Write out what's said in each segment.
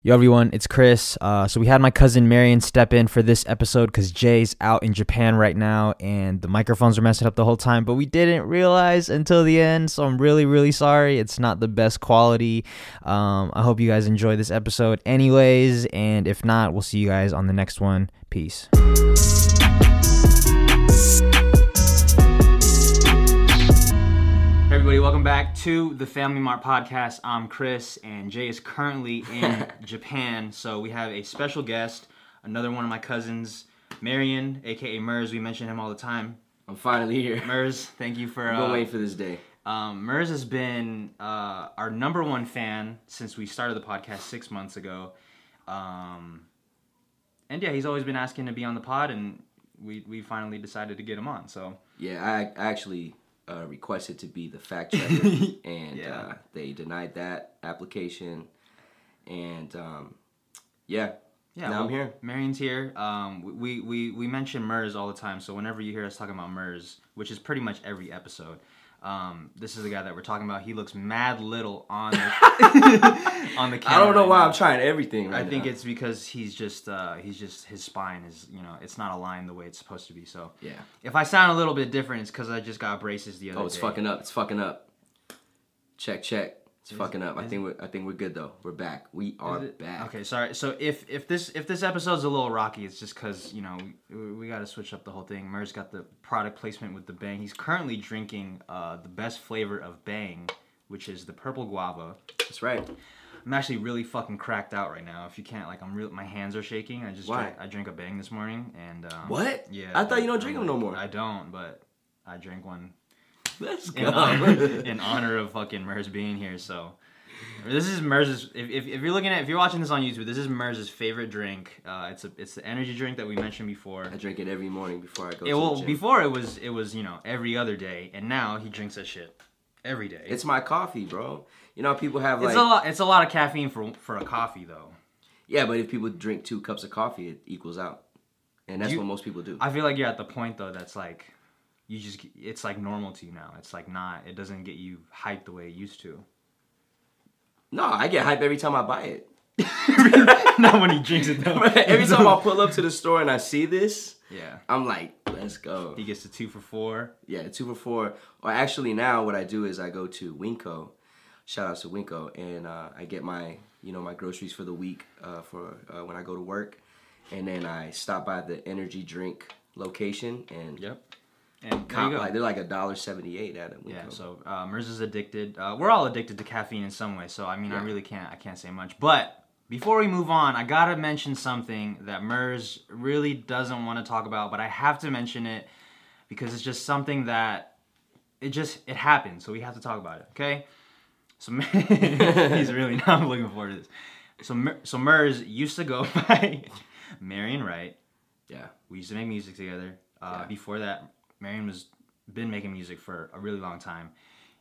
Yo, everyone, it's Chris. Uh, so, we had my cousin Marion step in for this episode because Jay's out in Japan right now and the microphones were messing up the whole time, but we didn't realize until the end. So, I'm really, really sorry. It's not the best quality. Um, I hope you guys enjoy this episode, anyways. And if not, we'll see you guys on the next one. Peace. Everybody, welcome back to the Family Mart podcast. I'm Chris, and Jay is currently in Japan. So we have a special guest, another one of my cousins, Marion, aka Mers. We mention him all the time. I'm finally here. Mers, thank you for. I've been Uh, waiting for this day. um, Mers has been uh, our number one fan since we started the podcast six months ago. Um, and yeah, he's always been asking to be on the pod, and we, we finally decided to get him on. So Yeah, I I actually uh, requested to be the fact checker, and Yeah. uh, they denied that application. And um, yeah, Yeah, Now I'm here. Marion's here. Um, we, we we mention Mers all the time, so whenever you hear us talking about Mers, which is pretty much every episode, um, this is the guy that we're talking about. He looks mad little on the on the camera. I don't know right why now. I'm trying everything. I think now. it's because he's just uh, he's just his spine is you know it's not aligned the way it's supposed to be. So yeah. if I sound a little bit different, it's because I just got braces the other day. Oh, it's day. fucking up. It's fucking up. Check check. It's Is- fucking up. I think we're I think we're good though. We're back. We are back. Okay, sorry. So if if this if this episode's a little rocky, it's just because you know we, we got to switch up the whole thing. Mer's got the product placement with the Bang. He's currently drinking uh, the best flavor of Bang, which is the purple guava. That's right. I'm actually really fucking cracked out right now. If you can't like, I'm real. My hands are shaking. I just Why? drank, I drank a Bang this morning and um, What? Yeah. I thought you don't drink 'em no more. I don't, but I drank one Let's in go. honor, in honor of fucking Mers being here. So this is Mers's. If, if, if you're looking at if you're watching this on YouTube, this is Mers's favorite drink. Uh, it's a it's the energy drink that we mentioned before. I drink it every morning before I go. It to well the gym. before it was it was you know every other day, and now he drinks that shit every day. It's my coffee, bro. You know people have like. it's a lot. It's a lot of caffeine for for a coffee though. Yeah, but if people drink two cups of coffee, it equals out, and that's You- what most people do. I feel like you're at the point though that's like you just it's like normal to you now. It's like not. It doesn't get you hyped the way it used to. no, I get hype every time I buy it. not when he drinks it though. every time I pull up to the store and I see this, Yeah. I'm like, let's go. He gets the two for four. Yeah, two for four. Or actually, now what I do is I go to Winco. Shout out to Winco, and uh, I get my you know my groceries for the week uh, for uh, when I go to work, and then I stop by the energy drink location and Yep. And like they're like a dollar seventy eight at it. Yeah, so uh, Mers is addicted. Uh, we're all addicted to caffeine in some way. So I mean, I really can't. I can't say much. But before we move on, I gotta mention something that Mers really doesn't want to talk about, but I have to mention it because it's just something that it just it happened. So we have to talk about it. Okay. So he's really not looking forward to this. So Mer- so Mers used to go by Marion Wright. yeah. We used to make music together. Uh, Yeah. Before that, Marion was been making music for a really long time,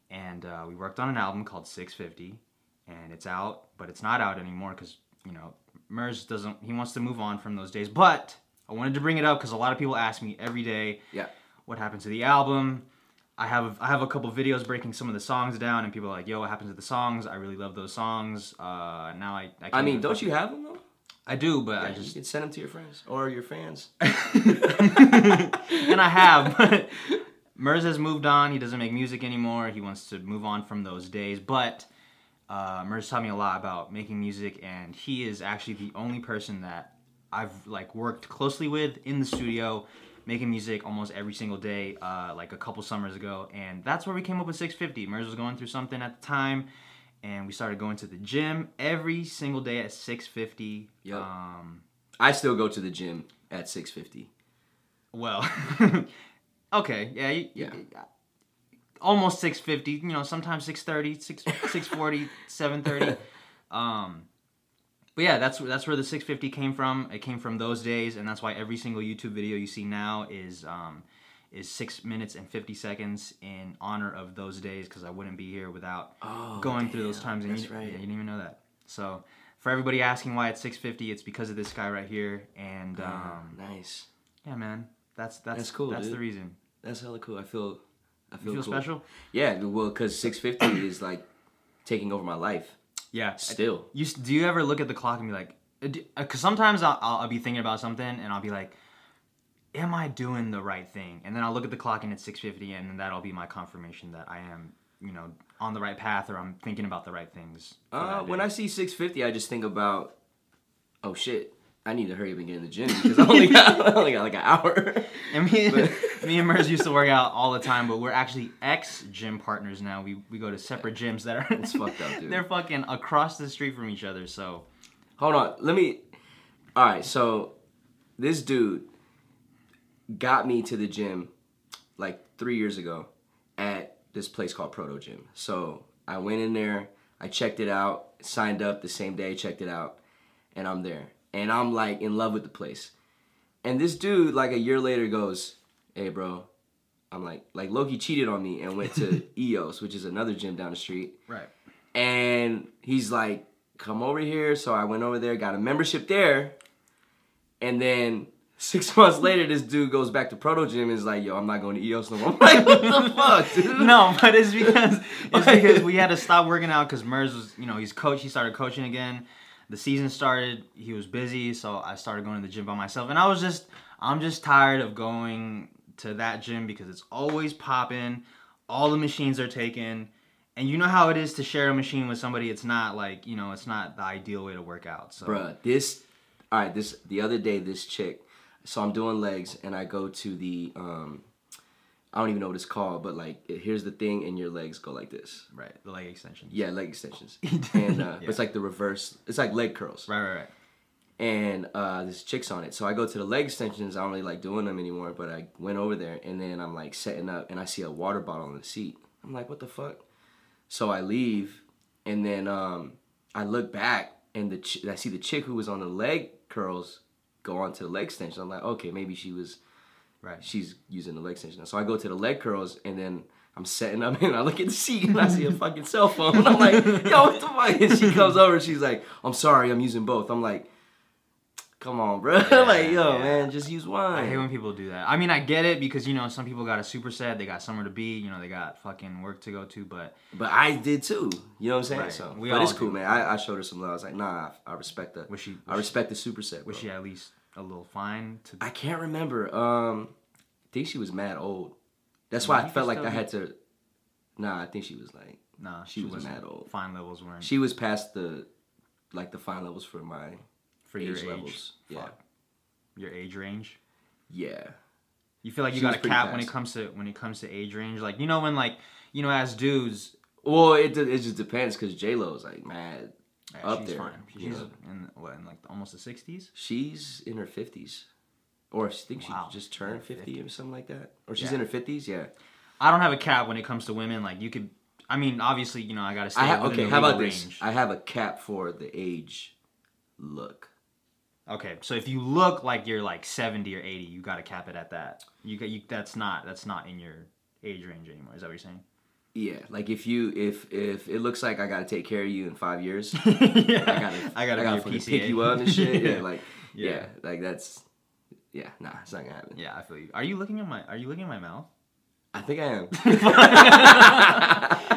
and uh, we worked on an album called 650, and it's out, but it's not out anymore because you know Mers doesn't. He wants to move on from those days. But I wanted to bring it up because a lot of people ask me every day, Yeah. what happened to the album? I have I have a couple videos breaking some of the songs down, and people are like, "Yo, what happened to the songs? I really love those songs." Uh, now I I, I mean, don't you have them though? I do, but I just you can send them to your friends or your fans. and I have. But Mers has moved on. He doesn't make music anymore. He wants to move on from those days. But uh, Mers taught me a lot about making music, and he is actually the only person that I've like worked closely with in the studio, making music almost every single day. Uh, like a couple summers ago, and that's where we came up with 650. Mers was going through something at the time. And we started going to the gym every single day at 650. Yep. Um, I still go to the gym at six fifty. Well, okay, yeah, you, Yeah. you- almost six fifty. You know, sometimes 630, 6, 640, 730. Um, but yeah, that's that's where the six fifty came from. It came from those days, and that's why every single YouTube video you see now is um, is six minutes and fifty seconds in honor of those days. Because I wouldn't be here without Oh, going through those times. And that's you, right. yeah, you didn't even know that. So. For everybody asking why it's 650, it's because of this guy right here, and ah, um, nice. yeah, man. That's that's That's cool, That's dude. the reason. That's hella cool. I feel. I You feel, feel cool. special? Yeah, well, because six fifty is like taking over my life. Yeah. Still. You do you ever look at the clock and be like, uh, because uh, sometimes I'll, I'll I'll be thinking about something and I'll be like, am I doing the right thing? And then I'll look at the clock and it's six fifty, and then that'll be my confirmation that I am, you know, on the right path or I'm thinking about the right things. Uh, when. I see 650, I just think about, oh shit, I need to hurry up and get in the gym because I only got, I only got like an hour. And me, me and Mers used to work out all the time, but we're actually ex gym partners now. We we go to separate gyms that are It's fucked up, dude. They're fucking across the street from each other. So Hold on, let me. All right, so this dude got me to the gym like three years ago at this place called Proto Gym. So I went in there, I checked it out, signed up the same day, checked it out, and I'm there. And I'm like in love with the place. And this dude, like a year later, goes, "Hey, bro." I'm like, like Loki cheated on me and went to EOS, which is another gym down the street. right. And he's like, come over here. So I went over there, got a membership there. And then six months later, this dude goes back to Proto Gym and is like, yo, I'm not going to EOS no more. I'm like, what the fuck, dude? No, but it's because it's because we had to stop working out because Mers was, you know, he's coach. He started coaching again. The season started. He was busy, so I started going to the gym by myself. And I was just, I'm just tired of going to that gym because it's always popping. All the machines are taken, and you know how it is to share a machine with somebody. It's not like you know, it's not the ideal way to work out. So Bruh, this, all right, this, the other day, this chick, so I'm doing legs and I go to the, um, I don't even know what it's called, but like, here's the thing, and your legs go like this. right, the leg extension. Yeah, leg extensions. and uh, Yeah. it's like the reverse. It's like leg curls. Right, right, right. and uh, this chick's on it. So I go to the leg extensions. I don't really like doing them anymore, but I went over there and then I'm like setting up and I see a water bottle on the seat. I'm like, what the fuck? So I leave and then um, I look back and the ch- I see the chick who was on the leg curls go on to the leg extension. I'm like, okay, maybe she was Right. she's using the leg extension. So I go to the leg curls and then I'm setting up and I look at the seat and I see a fucking cell phone. And I'm like, yo, what the fuck? And she comes over and she's like, I'm sorry, I'm using both. I'm like, come on, bro. like, yo, yeah. man, just use one. I hate when people do that. I mean, I get it because you know some people got a superset, they got somewhere to be, you know, they got fucking work to go to, but but I did too. You know what I'm saying? Right. So, We but it's cool, do. man. I, I showed her some love. I was like, nah, I, I respect the, was she I was, respect the superset. she, was she at least a little fine to I can't remember. Um, I think she was mad old. That's why I felt like I had to. Nah, I think she was like Nah, She she, was mad old. Fine levels weren't she was past the, like the fine levels for my for your age age levels. Yeah, Fuck. Your age range. yeah. You feel like you She got a cap when it comes to when it comes to age range. Like you know when like you know as dudes, Well, it it just depends because J Lo's like mad. Yeah, Up she's there, fine. you She's know. in what in like almost the sixties. She's in her fifties, or I think she just turned fifty or something like that. Or she's Yeah. in her fifties. Yeah. I don't have a cap when it comes to women. Like you could. I mean, obviously, you know, I gotta stay I ha- okay. the How about legal this? I have a cap for the age look. Okay, so if you look like you're like 70 or 80, you got to cap it at that. You got you that's not that's not in your age range anymore. Is that what you're saying? Yeah, like if you if if it looks like I gotta take care of you in five years, yeah. I gotta I gotta, I gotta pick you up and shit. yeah, like yeah. Yeah. like that's yeah, nah, it's not gonna happen. Yeah, I feel you. Are you looking at my Are you looking at my mouth? I think I am.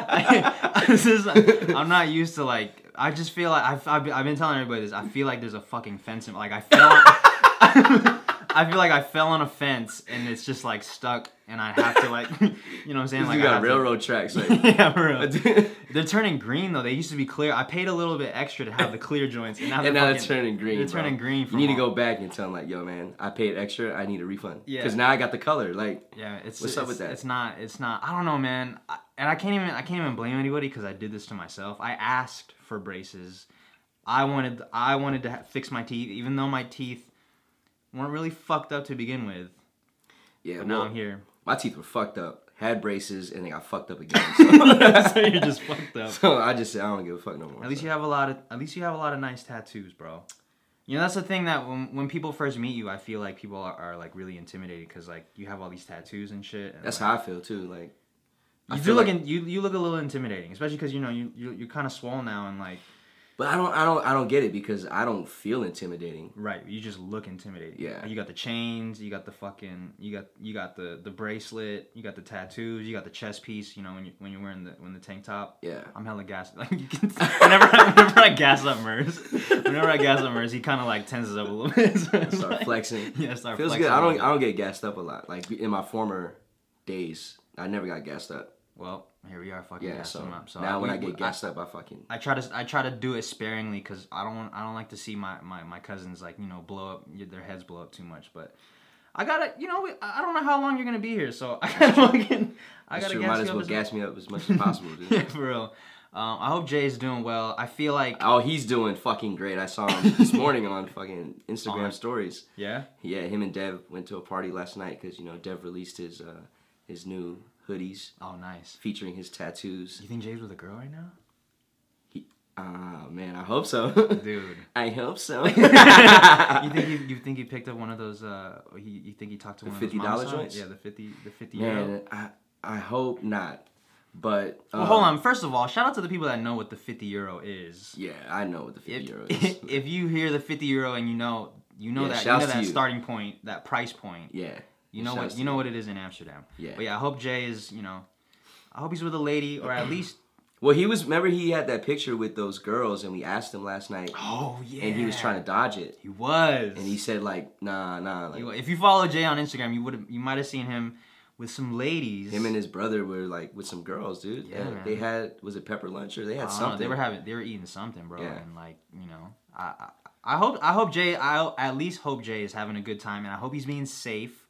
I, this is, I'm not used to like. I just feel like I've, I've, I've been telling everybody this. I feel like there's a fucking fence in. Like I fell. I feel like I fell on a fence and it's just like stuck, and I have to like, you know what I'm saying? you Like I got have to- railroad tracks. Like, yeah, for real. They're turning green though. They used to be clear. I paid a little bit extra to have the clear joints, and now, and they're now fucking, it's turning green. They're bro. turning green. You need to go back and tell them like, yo, man, I paid extra. I need a refund. Yeah. Because now I got the color. Like, Yeah, it's What's up with that? It's not. It's not. I don't know, man. I, and I can't even. I can't even blame anybody because I did this to myself. I asked for braces. I wanted. I wanted to ha- fix my teeth, even though my teeth weren't really fucked up to begin with. yeah, But well, now I'm here. my teeth were fucked up. Had braces and they got fucked up again. So, so you're just fucked up. so I just said I don't give a fuck no more. At least so. you have a lot of. At least you have a lot of nice tattoos, bro. You know that's the thing that when, when people first meet you, I feel like people are, are like really intimidated because like you have all these tattoos and shit. And, That's like, how I feel too. Like, You do look like- in, you you look a little intimidating, especially because you know you you you're kind of swole now and like But I don't I don't I don't get it because I don't feel intimidating. Right, you just look intimidating. Yeah. You got the chains, you got the fucking, you got you got the the bracelet, you got the tattoos, you got the chest piece. You know when you when you're wearing the when the tank top. Yeah. I'm hella gassed. Like you can, whenever I, whenever I gas up Mers, whenever I gas up Mers, he kind of like tenses up a little bit. So Start like- flexing. Yeah, start Feels flexing. good. I don't I don't get gassed up a lot. Like in my former days, I never got gassed up. Well, here we are, fucking Yeah, gassing so, up. So now when I we- get gassed up, I fucking I try to I try to do it sparingly because I don't want I don't like to see my, my, my cousins like you know blow up their heads blow up too much. But I gotta you know I I don't know how long you're gonna be here, so I gotta fucking I gotta gas Might as well as gas me up as much as possible, dude. yeah, for real. Um, I hope Jay's doing well. I feel like Oh, he's doing fucking great. I saw him this morning on fucking Instagram On- stories. yeah. Yeah, him and Dev went to a party last night because you know Dev released his uh, his new hoodies Oh, nice. featuring his tattoos. You think Jay's with a girl right now, Ah man, I hope so. dude? I hope so. you think he, you think he picked up one of those? Uh, he you think he talked to The one of those $50 joints? Yeah, the fifty the fifty euro. man, I I hope not. But Well, uh, hold on. First of all, shout out to the people that know what the fifty euro is. Yeah, I know what the fifty if, euro is. if you hear the 50 euro and you know you know Yeah, that you know that you. starting point that price point yeah, you know what you know what it is in amsterdam Yeah. but yeah i hope jay is you know i hope he's with a lady or at least Well, he was. Remember, he had that picture with those girls, and we asked him last night, oh yeah and he was trying to dodge it, he was and he said like, nah, nah, like. If you follow jay on instagram you would have you might have seen him with some ladies Him and his brother were like with some girls, dude. Yeah, man. they had was it pepper lunch or they had know, something. they were having they were eating something bro Yeah. and like you know I, I i hope i hope jay i at least hope jay is having a good time and i hope he's being safe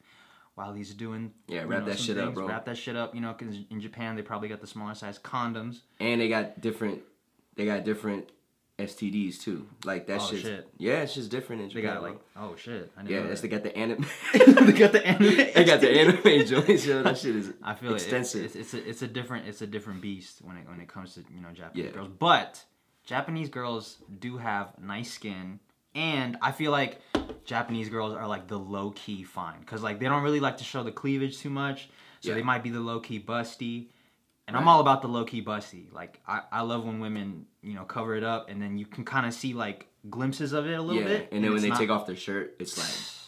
while he's doing Yeah, wrap know, that shit up, bro. wrap that shit up you know because in japan they probably got the smaller size condoms and they got different. They got different STDs too. Like that Oh, shit. Yeah, it's just different in Japan. they got bro. like oh shit I yeah, that's they got the anime. they got the anime they got the anime joints. Yo, that shit is I feel extensive. It. It's, it's a it's a different it's a different beast when it when it comes to you know Japanese Yeah. girls. But Japanese girls do have nice skin, and I feel like Japanese girls are like the low key fine because like they don't really like to show the cleavage too much, so Yeah. they might be the low key busty. And I'm all about the low key busty. Like I, I love when women you know cover it up and then you can kind of see like glimpses of it a little yeah, bit. and then when they not- take off their shirt, it's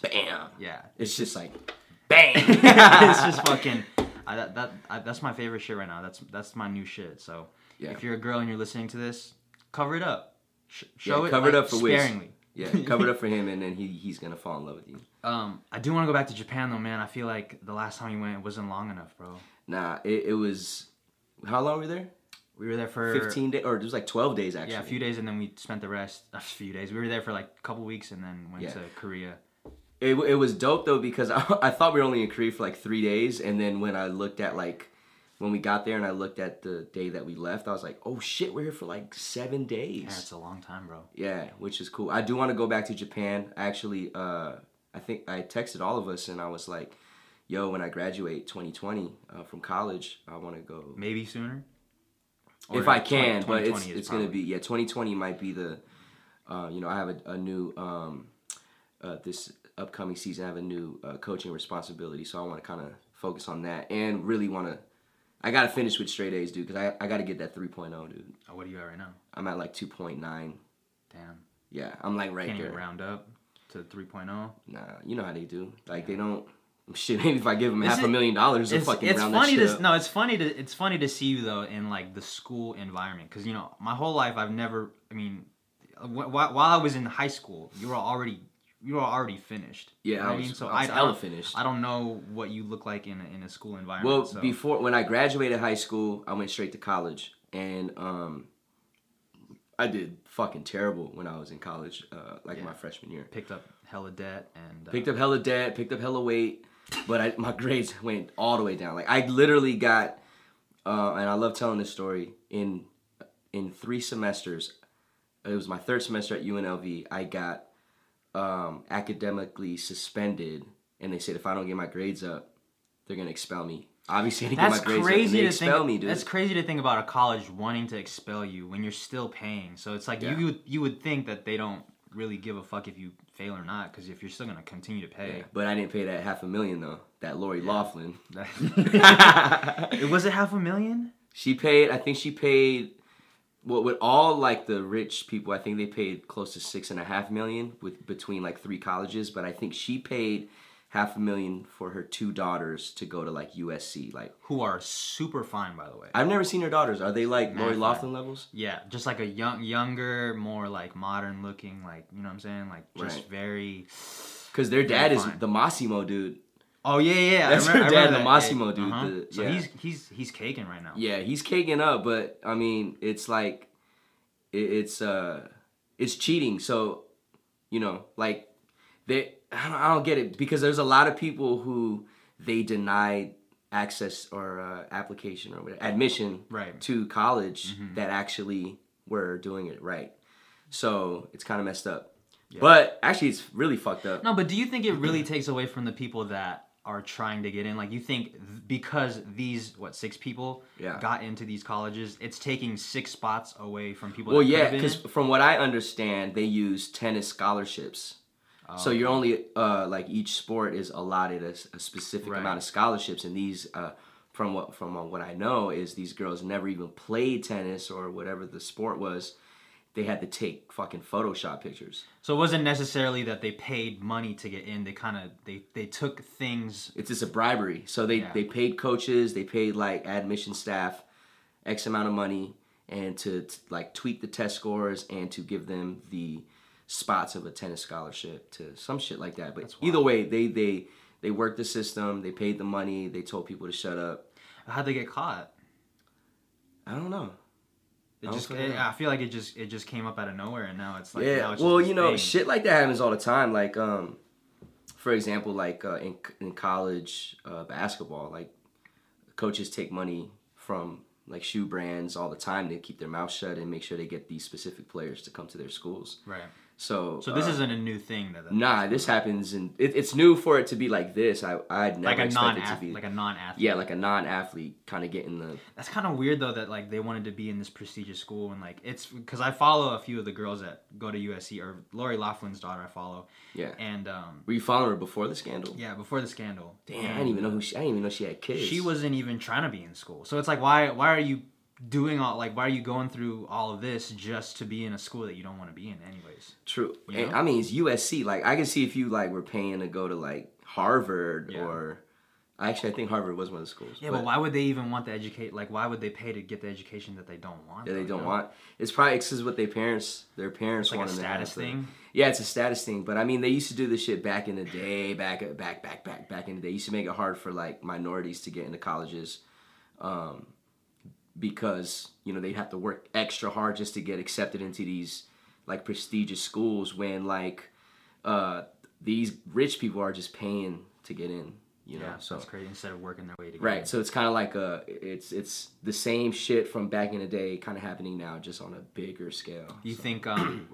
like bam. yeah, It's just like bang. it's just fucking. I, that that I, that's my favorite shit right now. That's that's my new shit. So Yeah. if you're a girl and you're listening to this, cover it up. Sh- Yeah, show it. cover it up for sparingly. Yeah, cover it up for him, and then he he's gonna fall in love with you. Um, I do want to go back to Japan though, man. I feel like the last time we went it wasn't long enough, bro. Nah, it, it was. How long were we there? We were there for Fifteen days, or it was like twelve days actually. Yeah, a few days, and then we spent the rest. A few days. We were there for like a couple weeks, and then went Yeah. to Korea. It, it was dope though because I, I thought we were only in Korea for like three days, and then when I looked at like when we got there and I looked at the day that we left, I was like, oh shit, we're here for like seven days. Yeah, it's a long time, bro. Yeah, which is cool. I do want to go back to Japan. I actually, uh, I think I texted all of us and I was like, "Yo, when I graduate 2020 uh, from college, I want to go Maybe sooner. if I can." 20- but it's it's gonna be yeah, 2020 might be the, uh, you know, I have a, a new um, uh, this upcoming season. I have a new uh, coaching responsibility, so I want to kind of focus on that and really want to. I gotta finish with straight A's, dude, because I, I gotta get that 3.0, dude. Oh, what are you at right now? I'm at like 2.9. Damn. Yeah, I'm like right Can't there. even round up to oh. 3.0. Nah, you know how they do. Like they don't. Shit, maybe if I give them half a million dollars, they'll it's, fucking it's round funny that to up. no it's funny to it's funny to see you though in like the school environment because you know my whole life i've never i mean wh- while, while i was in high school you were already you were already finished You Yeah, know I was, mean so I I, hella don't, finished. I don't know what you look like in a, in a school environment Well, so. before when I graduated high school, I went straight to college, and um, I did fucking terrible when I was in college, uh, like Yeah. my freshman year. picked up hella debt and uh, Picked up hella debt, picked up hella weight, but I, my grades went all the way down. Like I literally got, uh, and I love telling this story. In in three semesters, it was my third semester at UNLV. I got um, academically suspended, and they said if I don't get my grades up, they're gonna expel me. Obviously, I didn't that's get my grades crazy up, and they to expel think. me, dude. That's crazy to think about a college wanting to expel you when you're still paying. So it's like Yeah. you would you would think that they don't really give a fuck if you fail or not because if you're still gonna continue to pay. Yeah, but I didn't pay that half a million though. That Lori Loughlin. it was it half a million? She paid. I think she paid well, with all like the rich people, I think they paid close to six and a half million with between like three colleges. But I think she paid half a million for her two daughters to go to like USC. Like Who are super fine, by the way. I've never seen her daughters. Are they like Lori. Loughlin levels? Yeah, just like a young, younger, more like modern looking, like you know what I'm saying, like just Right. very. Because their dad is fine. the Mossimo dude. Oh yeah, yeah. yeah. That's I her remember, I dad, the. Mossimo dude, uh-huh. the- so yeah. he's he's he's caking right now. Yeah, he's caking up, but I mean, it's like it, it's uh it's cheating. So, you know, like they I don't, I don't get it because there's a lot of people who they denied access or uh, application or whatever, admission Right. to college that actually were doing it right. So, it's kind of messed up. But actually it's really fucked up. No, but do you think it really takes away from the people that are trying to get in? Like, you think th- because these what six people Yeah. got into these colleges, it's taking six spots away from people. Well, that yeah, because from what I understand, they use tennis scholarships. Oh, so you're only uh, like each sport is allotted a specific Right. amount of scholarships, and these, uh, from what from what I know, is these girls never even played tennis or whatever the sport was. They had to take fucking Photoshop pictures. so it wasn't necessarily that they paid money to get in. They kind of they they took things. It's just a bribery. So they Yeah. they paid coaches, they paid like admission staff, x amount of money, and to, t like tweak the test scores and to give them the spots of a tennis scholarship to some shit like that. But either way, they they they worked the system. They paid the money. They told people to shut up. How'd they get caught? I don't know. It I just fucking it. I feel like it just it just came up out of nowhere, and now it's like yeah. it's well, you know, thing. shit like that happens all the time. Like, um, for example, like uh, in in college uh, basketball, like coaches take money from like shoe brands all the time to keep their mouth shut and make sure they get these specific players to come to their schools. right. So, So this uh, isn't a new thing that. nah. This happens, and it, it's new for it to be like this. I I'd never like a expect non it to be like a non athlete. yeah, like a non-athlete kind of getting the That's kind of weird though that like they wanted to be in this prestigious school and like it's because I follow a few of the girls that go to USC or Lori Loughlin's daughter I follow yeah. and um Were you following her before the scandal? yeah before the scandal Damn, I didn't even know who she. I didn't even know she had kids. she wasn't even trying to be in school so it's like why why are you doing all like why are you going through all of this just to be in a school that you don't want to be in anyways True. You And, know? I mean, it's USC. Like, I can see if you like were paying to go to like Harvard Yeah. or. Actually, I think Harvard was one of the schools. yeah but, why would they even want the educate like why would they pay to get the education that they don't want that though, they don't know? want. It's probably because what their parents, their parents it's like want to have status thing Yeah, it's a status thing. But I mean, they used to do this shit back in the day, back back back back back in the day. Used to make it hard for like minorities to get into colleges, um, because you know they'd have to work extra hard just to get accepted into these like prestigious schools. When like uh, these rich people are just paying to get in. You know, yeah so it's crazy instead of working their way to get Right, in. so it's kind of like a, it's it's the same shit from back in the day, kind of happening now, just on a bigger scale. You So- think um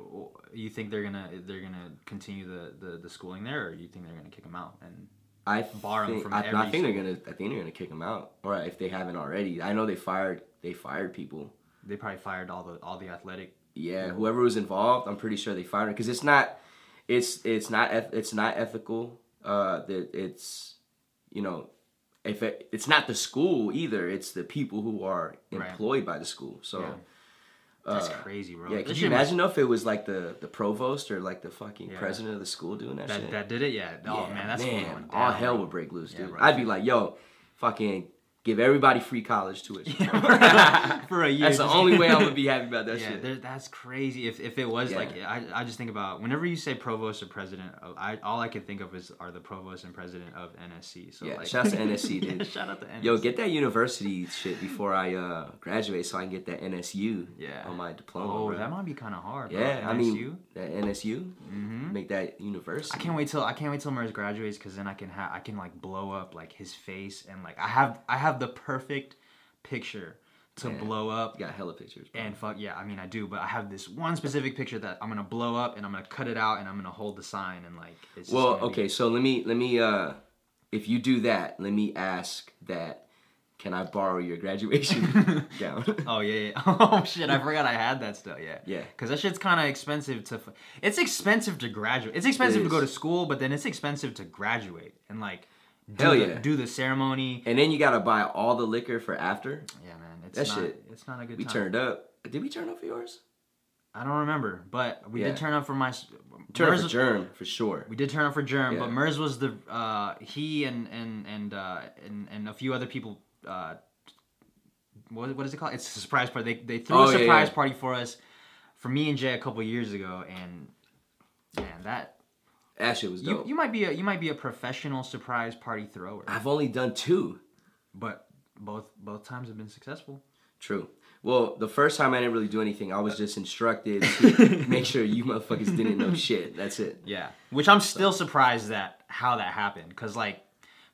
you think they're gonna they're gonna continue the, the, the schooling there, or you think they're gonna kick them out? And I bar think, from I, I think they're gonna, I think they're gonna kick them out, or if they haven't already. I know they fired, they fired people. they probably fired all the all the athletic. Yeah, whoever was involved, I'm pretty sure they fired because it's not, it's it's not it's not ethical. Uh, that it's, you know, if it, it's not the school either, it's the people who are Right. employed by the school. So. Yeah. That's uh, crazy, bro. Yeah, could you imagine though if it was like the the provost or like the fucking Yeah. president of the school doing that, that shit? that did it? Yeah. Oh Yeah, man, that's man, down. all hell bro. would break loose, Yeah, dude. bro. I'd be like, yo, fucking give everybody free college tuition. for a year. That's the only way I'm gonna be happy about that yeah, shit. that's crazy. If, if it was Yeah. like, I, I just think about whenever you say provost or president, uh, I all I can think of is are the provost and president of NSC. So Yeah, like, shout out to NSC, Yeah, shout out to NSC. Yo, get that university shit before I uh, graduate, so I can get that NSU Yeah. on my diploma. Oh, bro. that might be kind of hard. Yeah, I mean that NSU, Mhm. make that university. I can't wait till I can't wait till Mers graduates because then I can have I can like blow up like his face and like I have I have the perfect picture to Yeah. blow up You got hella pictures. Bro. and fuck yeah I mean I do but I have this one specific picture that I'm gonna blow up and I'm gonna cut it out and I'm gonna hold the sign and like it's Well, gonna be- okay, so let me let me uh if you do that, let me ask that can I borrow your graduation gown? Oh yeah, yeah. Oh shit, I forgot I had that still. Yeah. Yeah. Cause that shit's kind of expensive to. f- It's expensive to graduate. It's expensive It to go to school, but then it's expensive to graduate and like. Do Hell the, yeah. Do the ceremony. and then you gotta buy all the liquor for after. Yeah, man. It's That not. shit- It's not a good We time. turned up. Did we turn up for yours? I don't remember, but we Yeah. did turn up for my. Turn up for Germ for sure. We did turn up for Germ, Yeah. but Mers was the uh, he and and and uh, and and a few other people. Uh, what what is it called? It's a surprise party. They they threw Oh, a surprise yeah. party for us, for me and Jay a couple years ago, and man, that That shit was you, dope. you might be a you might be a professional surprise party thrower, I've only done two. but both both times have been successful. True. Well, the first time I didn't really do anything. I was just instructed to make sure you motherfuckers didn't know shit. That's it. Yeah, which I'm still surprised that how that happened, cause like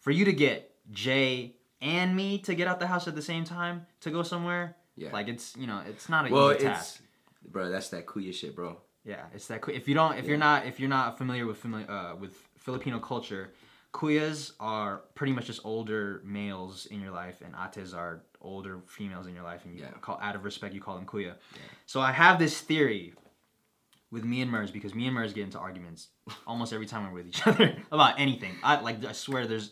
for you to get Jay and me to get out the house at the same time to go somewhere, Yeah. like it's you know it's not a Well, easy it's task. bro. That's that Kuya shit, bro. Yeah, it's that. If you don't, if you're not, if you're not familiar with familiar uh, with Filipino culture, kuyas are pretty much just older males in your life, and ates are older females in your life, and you Yeah. call out of respect you call them kuya. So I have this theory with me and Mers because me and Mers get into arguments almost every time we're with each other about anything. I like I swear there's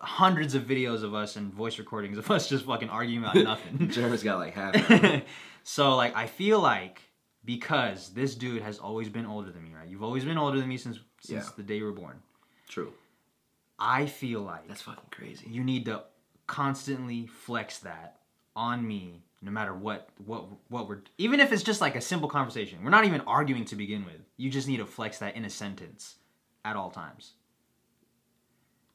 hundreds of videos of us and voice recordings of us just fucking arguing about nothing. German's got like half. so like I feel like because this dude has always been older than me, right? You've always been older than me since since Yeah. the day you were born. True. I feel like That's fucking crazy. you need to constantly flex that on me no matter what what what we're even if it's just like a simple conversation. We're not even arguing to begin with. You just need to flex that in a sentence at all times.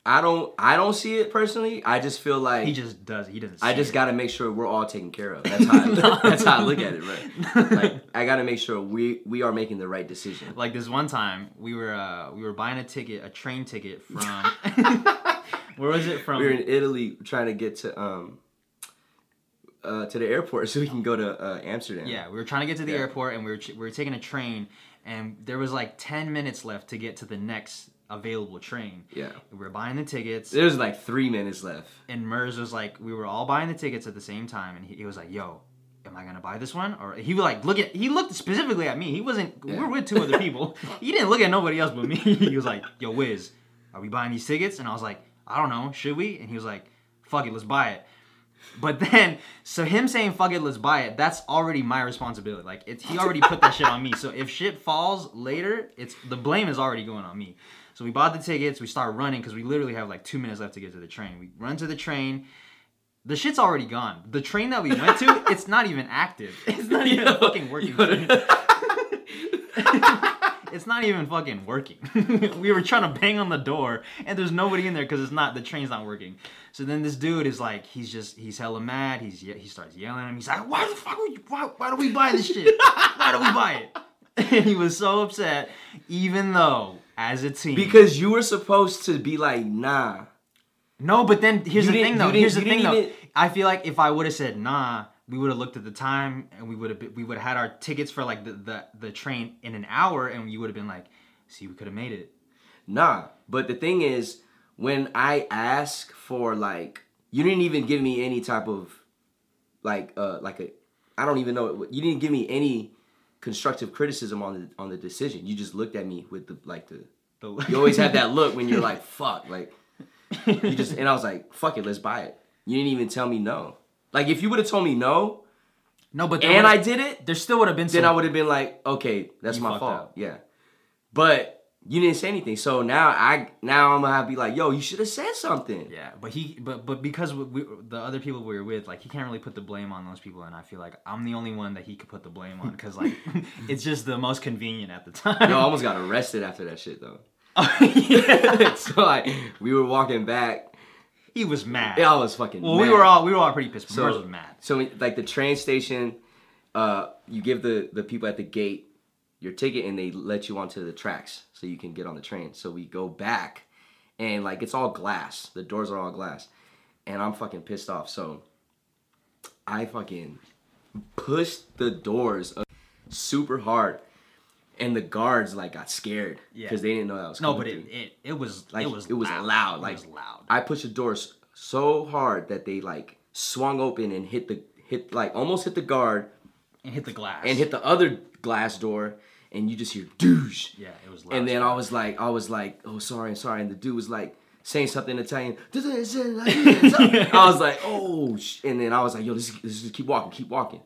I don't. I don't see it personally. I just feel like He just does. He doesn't. I just got to make sure we're all taken care of. That's how. I, that's how I look at it, right? Like I got to make sure we we are making the right decision. like this one time we were uh we were buying a ticket a train ticket from where was it from We were in Italy trying to get to um uh to the airport so we can go to uh, Amsterdam. yeah we were trying to get to the Yeah. airport and we were ch- we were taking a train and there was like 10 minutes left to get to the next available train Yeah. we were buying the tickets There was like three minutes left. and Mers was like we were all buying the tickets at the same time and he, he was like yo am I gonna buy this one? Or he was like look at he looked specifically at me. He wasn't we Yeah. were with two other people. He didn't look at nobody else but me. He was like yo Wiz are we buying these tickets? And I was like I don't know. Should we? And he was like fuck it let's buy it. But then so him saying fuck it let's buy it that's already my responsibility. Like it's he already put that shit on me. So if shit falls later it's the blame is already going on me. So we bought the tickets. We start running because we literally have like two minutes left to get to the train. We run to the train the shit's already gone. The train that we went to, it's not even active. It's not even Yo, fucking working. it's not even fucking working. we were trying to bang on the door, and there's nobody in there because it's not the train's not working. So then this dude is like, he's just he's hella mad. He's he starts yelling at him. He's like, why the fuck are you? Why, why do we buy this shit? Why do we buy it? And he was so upset, even though as a team. Because you were supposed to be like, nah. No, but then here's You the thing though. Here's the thing though. even- I feel like if I would have said nah, we would have looked at the time and we would have we would have had our tickets for like the, the the train in an hour and you would have been like, see, we could have made it. Nah. But the thing is, when I ask for like, you didn't even give me any type of, like, uh, like a, I don't even know. You didn't give me any constructive criticism on the on the decision. You just looked at me with the like the. The- You always have that look when you're like, fuck, like, you just and I was like, fuck it, let's buy it. You didn't even tell me no. Like if you would have told me no no, but and I did it, there still would have been. then some, I would have been like, okay, that's my fault. Yeah. But you didn't say anything. So now I now I'm gonna have to be like, yo, you should have said something. Yeah, but he, but but because we, we, the other people we were with, like he can't really put the blame on those people, and I feel like I'm the only one that he could put the blame on because like it's just the most convenient at the time. Yo, I almost got arrested after that shit though. yeah. so like we were walking back. He was mad. Yeah, I was fucking well, we were all we were all pretty pissed. But So- was mad. So like the train station, uh, you give the the people at the gate your ticket and they let you onto the tracks so you can get on the train. So we go back and like it's all glass. The doors are all glass. And I'm fucking pissed off. So I fucking pushed the doors up super hard. And the guards like got scared Yeah. because they didn't know that was coming. No, but it, it it was Like, it was it was loud. loud, It was loud. I pushed the doors so hard that they like swung open and hit the hit like almost hit the guard and hit the glass. and hit the other glass door and you just hear douche. Yeah, it was loud. And then. I was like, I was like, oh sorry, sorry. And the dude was like saying something in Italian. I was like, oh, and then I was like, yo, just keep walking, keep walking.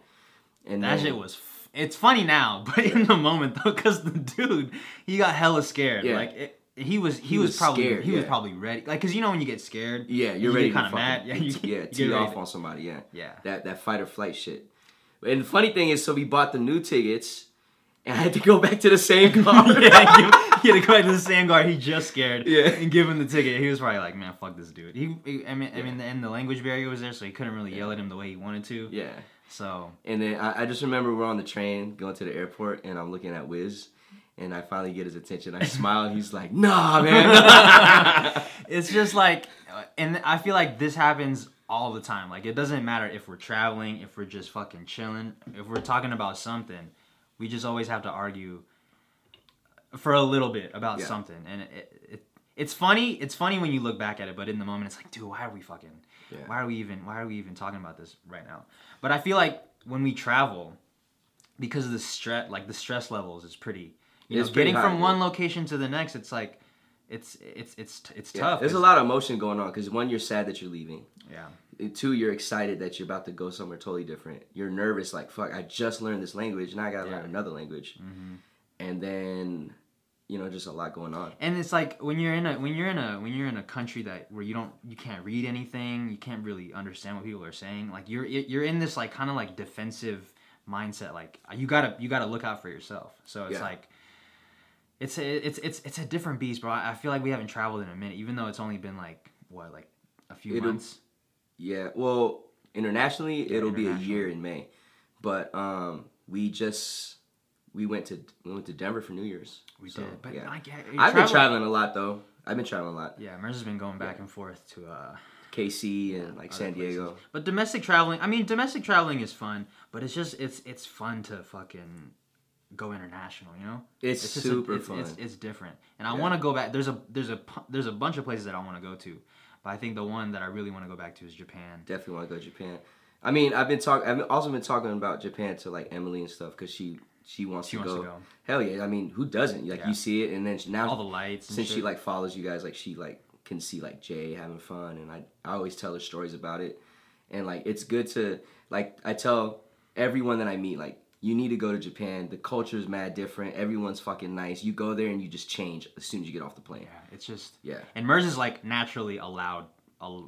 And that then- shit was. It's funny now, but in the moment though, because the dude he got hella scared. Yeah. Like it, he was he, He was, was probably scared, he was probably ready. Like because you know when you get scared. Yeah, you you're ready kind to of mad. Yeah, you, yeah, tee off to- on somebody. Yeah, Yeah. that that fight or flight shit. And the funny thing is, so we bought the new tickets, and I had to go back to the same car. yeah, he had to go back to the same guy he just scared. Yeah. and give him the ticket. He was probably like, "Man, fuck this dude." He, he- I mean, I mean, and the language barrier was there, so he couldn't really yell at him the way he wanted to. yeah. So And then I, I just remember we're on the train going to the airport, and I'm looking at Wiz, and I finally get his attention. I smile, and he's like, "Nah, man." it's just like, and I feel like this happens all the time. Like it doesn't matter if we're traveling, if we're just fucking chilling, if we're talking about something, we just always have to argue for a little bit about Yeah. something, and it, it it's funny. It's funny when you look back at it, but in the moment, it's like, dude, why are we fucking? Yeah. Why are we even? Why are we even talking about this right now? But I feel like when we travel, because of the stress, like the stress levels is pretty. You It's know, pretty getting high, from yeah. one location to the next, it's like, it's it's it's it's Yeah, tough. There's a lot of emotion going on because one, you're sad that you're leaving. Yeah. Two, you're excited that you're about to go somewhere totally different. You're nervous, like fuck. I just learned this language, now I gotta learn another language. hmm And then, you know, just a lot going on. And it's like when you're in a when you're in a when you're in a country that where you don't you can't read anything, you can't really understand what people are saying. Like you're you're in this like kind of like defensive mindset. Like you gotta you gotta look out for yourself. So it's Yeah. like. It's a, it's it's it's a different beast, bro. I feel like we haven't traveled in a minute, even though it's only been like what, like a few It'll- months. Yeah, well, internationally, Yeah, it'll be a year in May, but um, we just we went to we went to Denver for New Year's. We So, did, but yeah. I, get- I've been traveling a lot though. I've been traveling a lot. Yeah, Mers has been going back and forth to uh, KC and like other San places. Diego. But domestic traveling, I mean, domestic traveling is fun, but it's just it's it's fun to fucking go international, you know? It's, a- super it's, fun. It's, it's different, and I Yeah. want to go back. There's a there's a there's a bunch of places that I want to go to, but I think the one that I really want to go back to is Japan. Definitely want to go to Japan. I mean, I've been talking. I've also been talking about Japan to like Emily and stuff because she she wants, She to, wants go. to go. Hell yeah! I mean, who doesn't? Like Yeah. you see it, and then she, now All the lights. Since she like follows you guys, like she like can see like Jay having fun, and I I always tell her stories about it, and like it's good to like I tell everyone that I meet like you need to go to Japan. The culture is mad different. Everyone's fucking nice. You go there and you just change as soon as you get off the plane. yeah, it's just Yeah, and Merz is like naturally a loud, a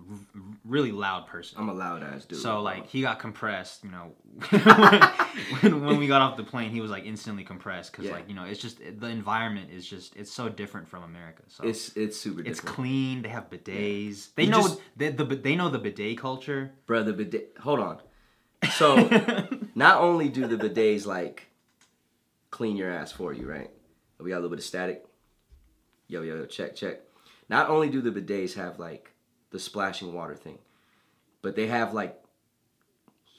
really loud person. I'm a loud ass dude. So like he got compressed, you know, when, when we got off the plane, he was like instantly compressed because Yeah. like you know it's just the environment is just it's so different from America. So it's it's super it's clean. They have bidets. They You know just- the, the they know the bidet culture. Brother, bidet. Hold on. So not only do the bidets like clean your ass for you, right? We got a little bit of static. Yo, yo, yo, check, check. Not only do the bidets have like the splashing water thing, but they have like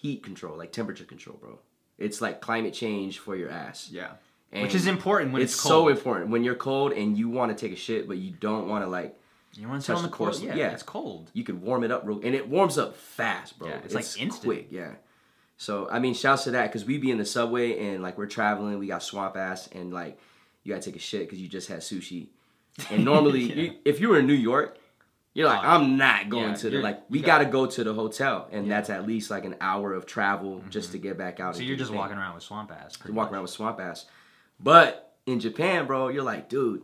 heat control, like temperature control, bro. It's like climate change for your ass. yeah, And which is important when it's, it's, so important when you're cold and you want to take a shit, but you don't want to like. you want to sit touch on the the course- Yeah, yeah. it's cold. You can warm it up real, and it warms up fast, bro. Yeah, it's, like, instant. quick. Yeah. So I mean, shouts to that because we be in the subway and like we're traveling, we got swamp ass, and like you gotta take a shit because you just had sushi. And normally, Yeah. you, if you were in New York, you're like, I'm not going yeah, to the like. We got- gotta go to the hotel, and Yeah. Mm-hmm. that's at least like an hour of travel just to get back out. So you're just walking around with swamp ass. pretty walking around with swamp ass. But in Japan, bro, you're like, dude,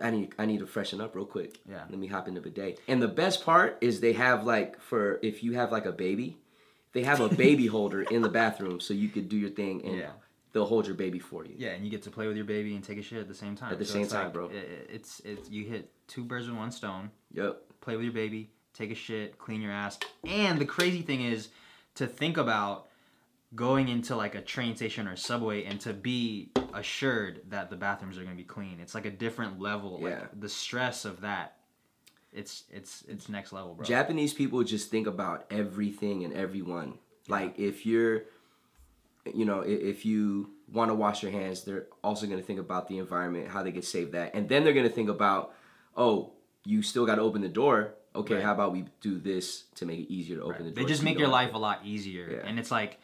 I need I need to freshen up real quick. Yeah. Let me hop in the bidet. And the best part is they have like for if you have like a baby, they have a baby holder in the bathroom so you could do your thing and Yeah. They'll hold your baby for you. Yeah, and you get to play with your baby and take a shit at the same time. At the So same time, like- bro. it- it- it's it's you hit two birds with one stone. Yep. play with your baby, take a shit, clean your ass. And the crazy thing is to think about going into like a train station or subway and to be assured that the bathrooms are going to be clean. It's like a different level. Yeah. Like the stress of that. It's it's it's next level, bro. Japanese people just think about everything and everyone. Like if you're, you know, if you want to wash your hands, they're also going to think about the environment, how they can save that, and then they're going to think about, oh, you still got to open the door. Okay, Right. how about we do this to make it easier to open Right. the door? They just so you make your don't life a lot easier. Yeah. And it's like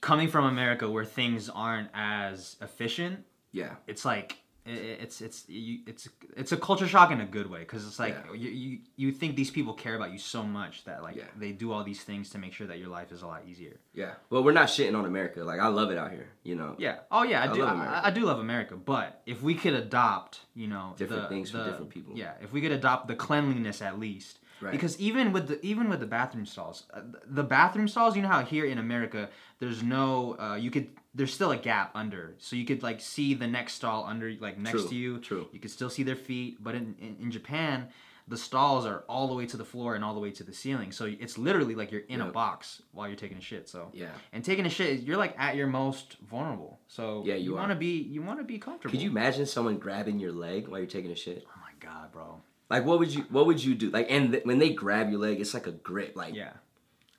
coming from America where things aren't as efficient Yeah, it's like it's it's you, it's it's a culture shock in a good way because it's like Yeah. you, you you think these people care about you so much that like Yeah. they do all these things to make sure that your life is a lot easier. Yeah. Well, we're not shitting on America. Like I love it out here. You know. Yeah. Oh yeah, I, I do. love I, America. I do love America, but if we could adopt, you know, Different the- things for the- different people. Yeah, if we could adopt the cleanliness at least. Right. Because even with the even with the bathroom stalls, uh, the bathroom stalls, you know how here in America, there's no, uh, you could, there's still a gap under, so you could like see the next stall under, like next True, to you. true. You could still see their feet, but in, in in Japan, the stalls are all the way to the floor and all the way to the ceiling, so it's literally like you're in a box while you're taking a shit. So Yeah. and taking a shit, you're like at your most vulnerable. So Yeah, you are. want to be you want to be comfortable. Could you imagine someone grabbing your leg while you're taking a shit? Oh my god, bro. Like what would you what would you do? Like and th- when they grab your leg, it's like a grip. Like Yeah,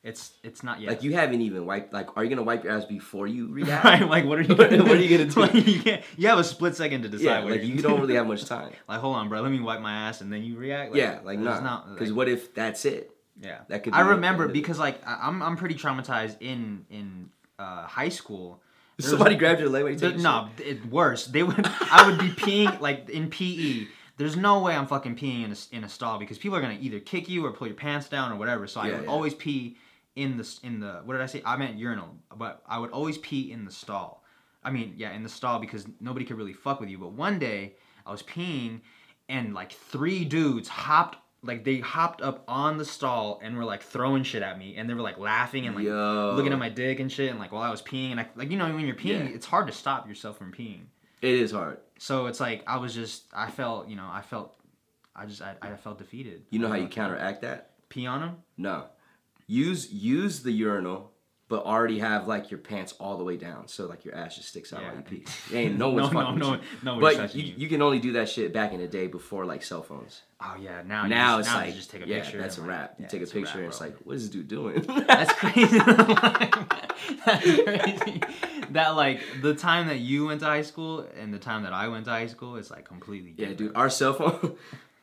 it's it's not yet. like you haven't even wiped. Like are you gonna wipe your ass before you react? right? Like what are you? What Gonna what are you gonna do? Like, you, can't, you have a split second to decide. Yeah. what Like you don't do. really have much time. Like hold on, bro. Let me wipe my ass and then you react. yeah. Like there's nah. not- Because like- what if that's it? Yeah, That could I remember end of it. because like I'm I'm pretty traumatized in in uh, high school. There's- Somebody grabbed your leg you The, no, it worse. They would. I would be peeing like in PE. There's no way I'm fucking peeing in a, in a stall because people are gonna either kick you or pull your pants down or whatever. So I would yeah. always pee in the in the what did I say? I meant urinal, but I would always pee in the stall. I mean, yeah, in the stall because nobody could really fuck with you. But one day I was peeing, and like three dudes hopped. Like they hopped up on the stall and were like throwing shit at me, and they were like laughing and like Yo. looking at my dick and shit, and like while I was peeing, and I like you know when you're peeing, Yeah. it's hard to stop yourself from peeing. It is hard. So it's like I was just I felt you know I felt I just I, I felt defeated. You know how you counteract that? pee on him? No. Use use the urinal, but already have like your pants all the way down, so like your ass just sticks out Yeah. while you pee. Ain't no one's no, fucking no, with no, But you, you. you can only do that shit back in the day before like cell phones. Oh yeah, now now just, it's now like you just take a yeah, picture. that's a like, wrap. You yeah, take a picture wrap, and it's like, what is this dude doing? That's crazy. That's crazy. That like the time that you went to high school and the time that I went to high school, it's like completely yeah, dude. Our cell phone,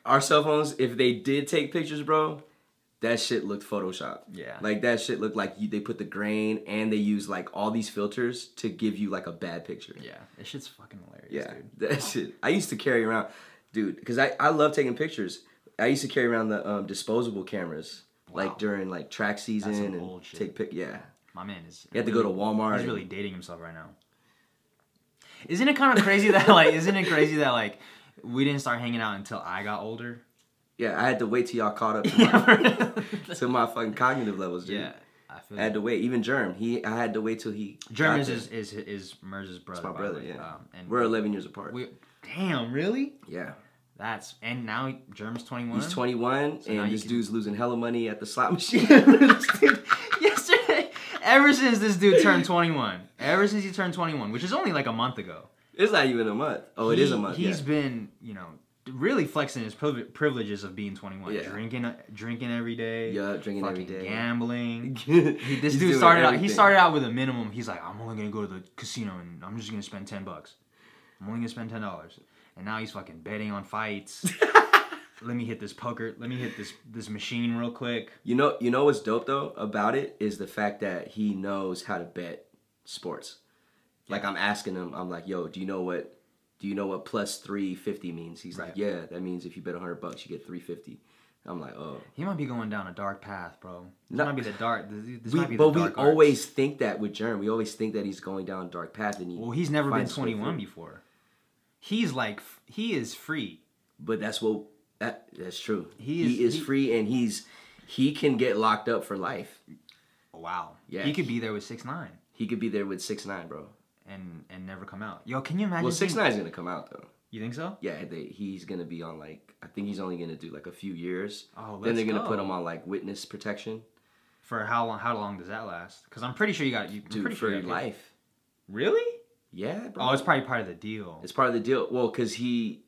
our cell phones. If they did take pictures, bro, that shit looked Photoshop. Yeah. Like that shit looked like you, they put the grain and they use like all these filters to give you like a bad picture. Yeah, this shit's fucking hilarious, Yeah, dude. that shit. I used to carry around, dude, because I, I love taking pictures. I used to carry around the um, disposable cameras, Wow. like during like track season and take pic. Yeah, My man is. you have to go to Walmart. He's and- really dating himself right now. Isn't it kind of crazy that like? Isn't it crazy that like we didn't start hanging out until I got older? Yeah, I had to wait till y'all caught up to my, to my fucking cognitive levels, dude. yeah, I feel. I had to wait. Even Germ, he I had to wait till he. Got is, is is is Mers's brother. my brother. Yeah, Um, and we're 11 years apart. we. Damn, really? yeah, That's and now Germ's twenty one. he's 21, So and this can- dude's losing hella money at the slot machine. Yesterday, ever since this dude turned 21, ever since he turned 21, which is only like a month ago. it's not even a month. Oh, it he- is a month. He's yeah. been, you know, really flexing his privileges of being 21. Yeah. Drinking, uh, drinking every day. Yeah, drinking every day. Gambling. He- This dude started out. He started out with a minimum. He's like, I'm only gonna go to the casino and I'm just gonna spend ten bucks. I'm only gonna spend ten dollars. And now he's fucking betting on fights. let me hit this poker. Let me hit this this machine real quick. You know, you know what's dope though about it is the fact that he knows how to bet sports. Like I'm asking him, I'm like, "Yo, do you know what? Do you know what plus three fifty means?" He's like, "Yeah, that means if you bet hundred bucks, you get three fifty. I'm like, "Oh." He might be going down a dark path, bro. This No. might be the dark. This, this We, might be but the we dark arts. always think that with Germ. We always think that he's going down a dark path, and he. Well, he's never been finds his way 21 before. He's like he is free. But that's what that that's true. He He is- is, he- free, and he's he can get locked up for life. Wow. Yeah. He could be there with six nine He could be there with six nine, bro. And and never come out. Yo, can you imagine? Well, six being- nine's gonna come out though. You think so? Yeah, they, he's gonna be on like I think he's only gonna do like a few years. Oh, then they're gonna put him on like witness protection, For how long? How long does that last? Because I'm pretty sure you got you. Dude, pretty for sure you life. Really? Yeah, bro. Oh, it's probably part of the deal. it's part of the deal. Well, cause he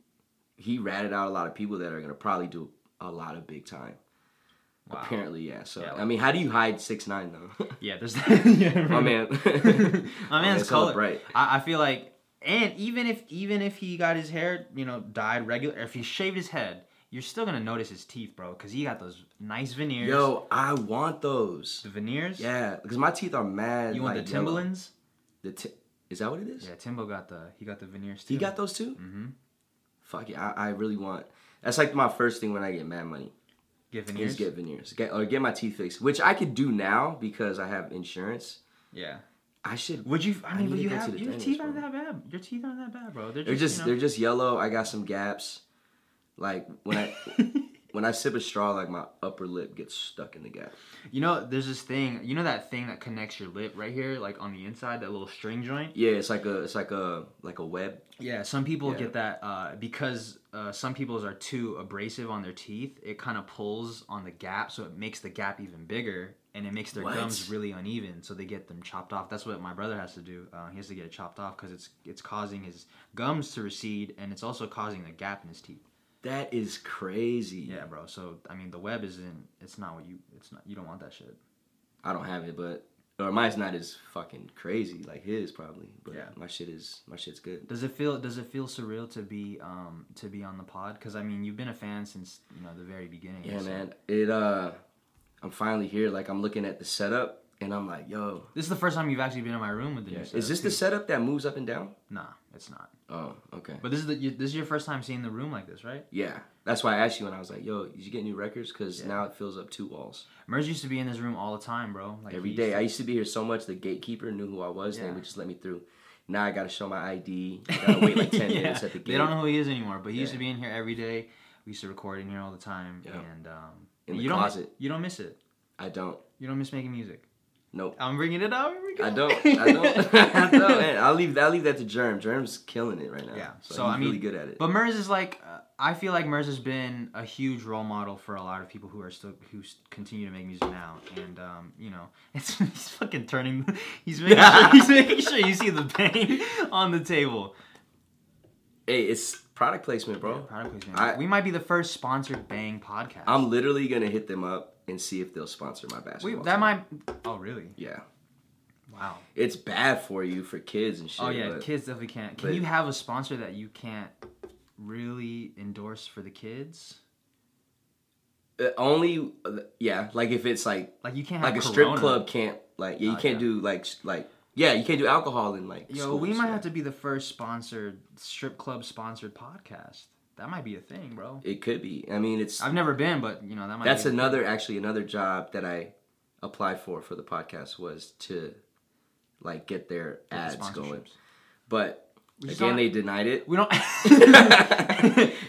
he ratted out a lot of people that are gonna probably do a lot of big time. Wow. Apparently, yeah. So Yeah, I mean, how do you hide six nine though? Yeah, there's that. yeah, My man, My man's color. bright. I, I feel like, and even if even if he got his hair, you know, dyed regular, if he shaved his head, you're still gonna notice his teeth, bro, because he got those nice veneers. Yo, I want those. the veneers. Yeah, because my teeth are mad. You want like, the. Timberlands? The ti- is that what it is? Yeah, Timbo got the he got the veneers too. He got those too. Mm-hmm. fuck it, I, I really want. That's like my first thing when I get mad money. Get Is veneers. get veneers, get or get my teeth fixed, which I could do now because I have insurance. yeah. I should. Would you? I I mean, to you have your teeth aren't that bad. Your teeth aren't that bad, bro. They're They're just, just you they're just yellow. I got some gaps. Like when I when I sip a straw, like my upper lip gets stuck in the gap. You know, there's this thing. You know that thing that connects your lip right here, like on the inside, that little string joint. Yeah, it's like a it's like a like a web. Yeah, some people Yeah. get that uh, because uh, some people's are too abrasive on their teeth. It kind of pulls on the gap, so it makes the gap even bigger, and it makes their What? gums really uneven. So they get them chopped off. That's what my brother has to do. Uh, he has to get it chopped off because it's it's causing his gums to recede, and it's also causing a gap in his teeth. That is crazy. Yeah, bro. So I mean, the web isn't. It's not what you. It's not. You don't want that shit. I don't have it, but or mine's not as fucking crazy like his probably. But Yeah. my shit is my shit's good. Does it feel Does it feel surreal to be um to be on the pod? Because I mean, you've been a fan since you know the very beginning. Yeah, so- man. It uh, I'm finally here. Like I'm looking at the setup, and I'm like, yo, This is the first time you've actually been in my room with the new. is setup, this the setup that moves up and down? Nah, it's not. Oh, okay. But this is the this is your first time seeing the room like this, right? Yeah, that's why I asked you when I was like, yo, did you get new records? Because Yeah. now it fills up two walls. Mers used to be in this room all the time, bro. Like Every day. used I used to be here so much, the gatekeeper knew who I was, and Yeah. they would just let me through. Now I gotta show my ID. I gotta wait like 10 Yeah. minutes at the gate. They don't know who he is anymore, but he used to be in here every day. We used to record in here all the time, Yeah. and um, In the you don't closet. you don't miss it. I don't. You don't miss making music. Nope. I'm bringing it up. Here we go. I don't. I don't. I don't. And I'll leave. I'll leave that to Germ. Germ's killing it right now. Yeah, So, so, he's I mean- really good at it. But Mers is like, uh, I feel like Mers has been a huge role model for a lot of people who are still who continue to make music now, and um, you know, it's he's fucking turning, he's making sure, he's making sure you see the pain on the table. hey, it's product placement, bro. Product placement. I- we might be the first sponsored Bang podcast. I'm literally gonna hit them up and see if they'll sponsor my basketball. Wait, that team. might. Oh really? Yeah, Wow. it's bad for you for kids and shit. Oh yeah, but kids definitely can't. Can but- you have a sponsor that you can't really endorse for the kids? uh, only uh, yeah, like if it's like Like you can't have like a strip club can't like yeah, you Oh, can't yeah. do like like yeah, you can't do alcohol in like. Yo, schools, we might yeah. have to be the first sponsored strip club sponsored podcast. That might be a thing, bro. It could be. I mean, it's I've never been, but you know that might. that's another actually another job that I applied for for the podcast was to like get their Get the ads going, but We again they denied it. We don't.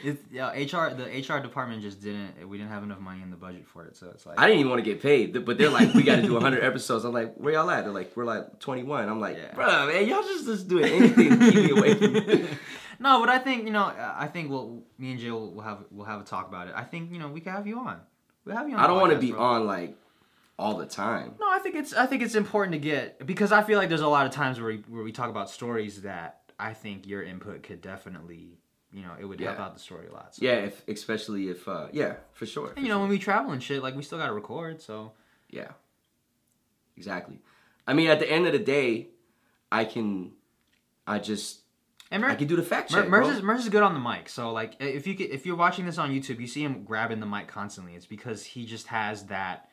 it's, yeah, HR. The HR department just didn't. We didn't have enough money in the budget for it, so it's like. I didn't even want to get paid, but they're like, we got to do 100 episodes. I'm like, where y'all at? They're like, we're like 21. I'm like, Yeah. bruh, man, y'all just just doing anything to keep me away from. no, but I think you know. I think we'll. Me and Jay will we'll have we'll have a talk about it. I think you know we can have you on. We'll have you on. I don't want to be bro. on like all the time. No, I think it's I think it's important to get because I feel like there's a lot of times where we, where we talk about stories that I think your input could definitely you know it would help out the story a lot. So. Yeah, if especially if uh, yeah, for sure. for you know sure. when we travel and shit, like we still got to record. So Yeah. Exactly. I mean, at the end of the day, I can, I just, and Mer- I can do the fact Mer- check, Mers is, Mers is good on the mic. So like if you could, if you're watching this on YouTube, you see him grabbing the mic constantly. It's because he just has that.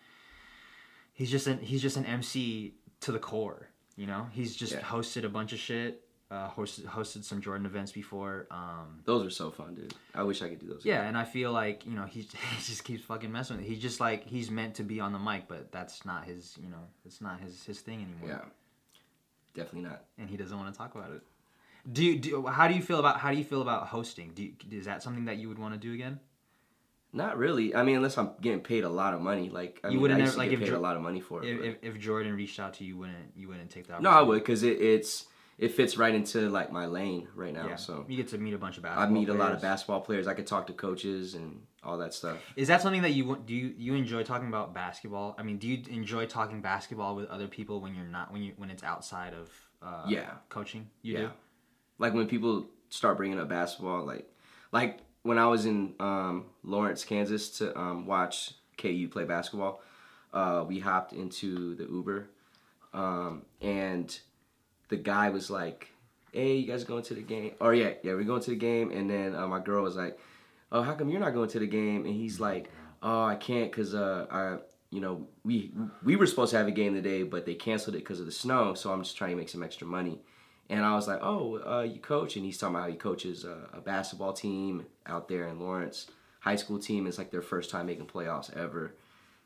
He's just an he's just an MC to the core. You know, he's just Yeah. hosted a bunch of shit. Uh, hosted hosted some Jordan events before. Um, Those are so fun, dude. I wish I could do those. Yeah, and I feel like you know he he just keeps fucking messing with it. He's just like he's meant to be on the mic, but that's not his you know it's not his his thing anymore. Yeah. Definitely not. and he doesn't want to talk about it. Do you do? How do you feel about how do you feel about hosting? Do you, is that something that you would want to do again? Not really. I mean, unless I'm getting paid a lot of money. Like, I You mean, wouldn't I used ever- to like, get if paid Jor- a lot of money for it. If, if, if Jordan reached out to you, wouldn't you wouldn't take that? no, I would, because it, it's it fits right into like my lane right now. Yeah, So you get to meet a bunch of basketball. I meet a lot of basketball players. I could talk to coaches and all that stuff. Is that something that you want- do? You, you enjoy talking about basketball? I mean, do you enjoy talking basketball with other people when you're not when you when it's outside of uh, Yeah. coaching? You yeah. do. Like when people start bringing up basketball, like like when I was in um, Lawrence, Kansas, to um, watch KU play basketball, uh, we hopped into the Uber, um, and the guy was like, "Hey, you guys going to the game?" Or yeah, yeah, we're going to the game. And then uh, my girl was like, "Oh, how come you're not going to the game?" And he's like, "Oh, I can't because uh, I." You know, we we were supposed to have a game today, but they canceled it because of the snow. So I'm just trying to make some extra money. And I was like, oh, uh, you coach? And he's talking about how he coaches a, a basketball team out there in Lawrence, high school team. It's like their first time making playoffs ever.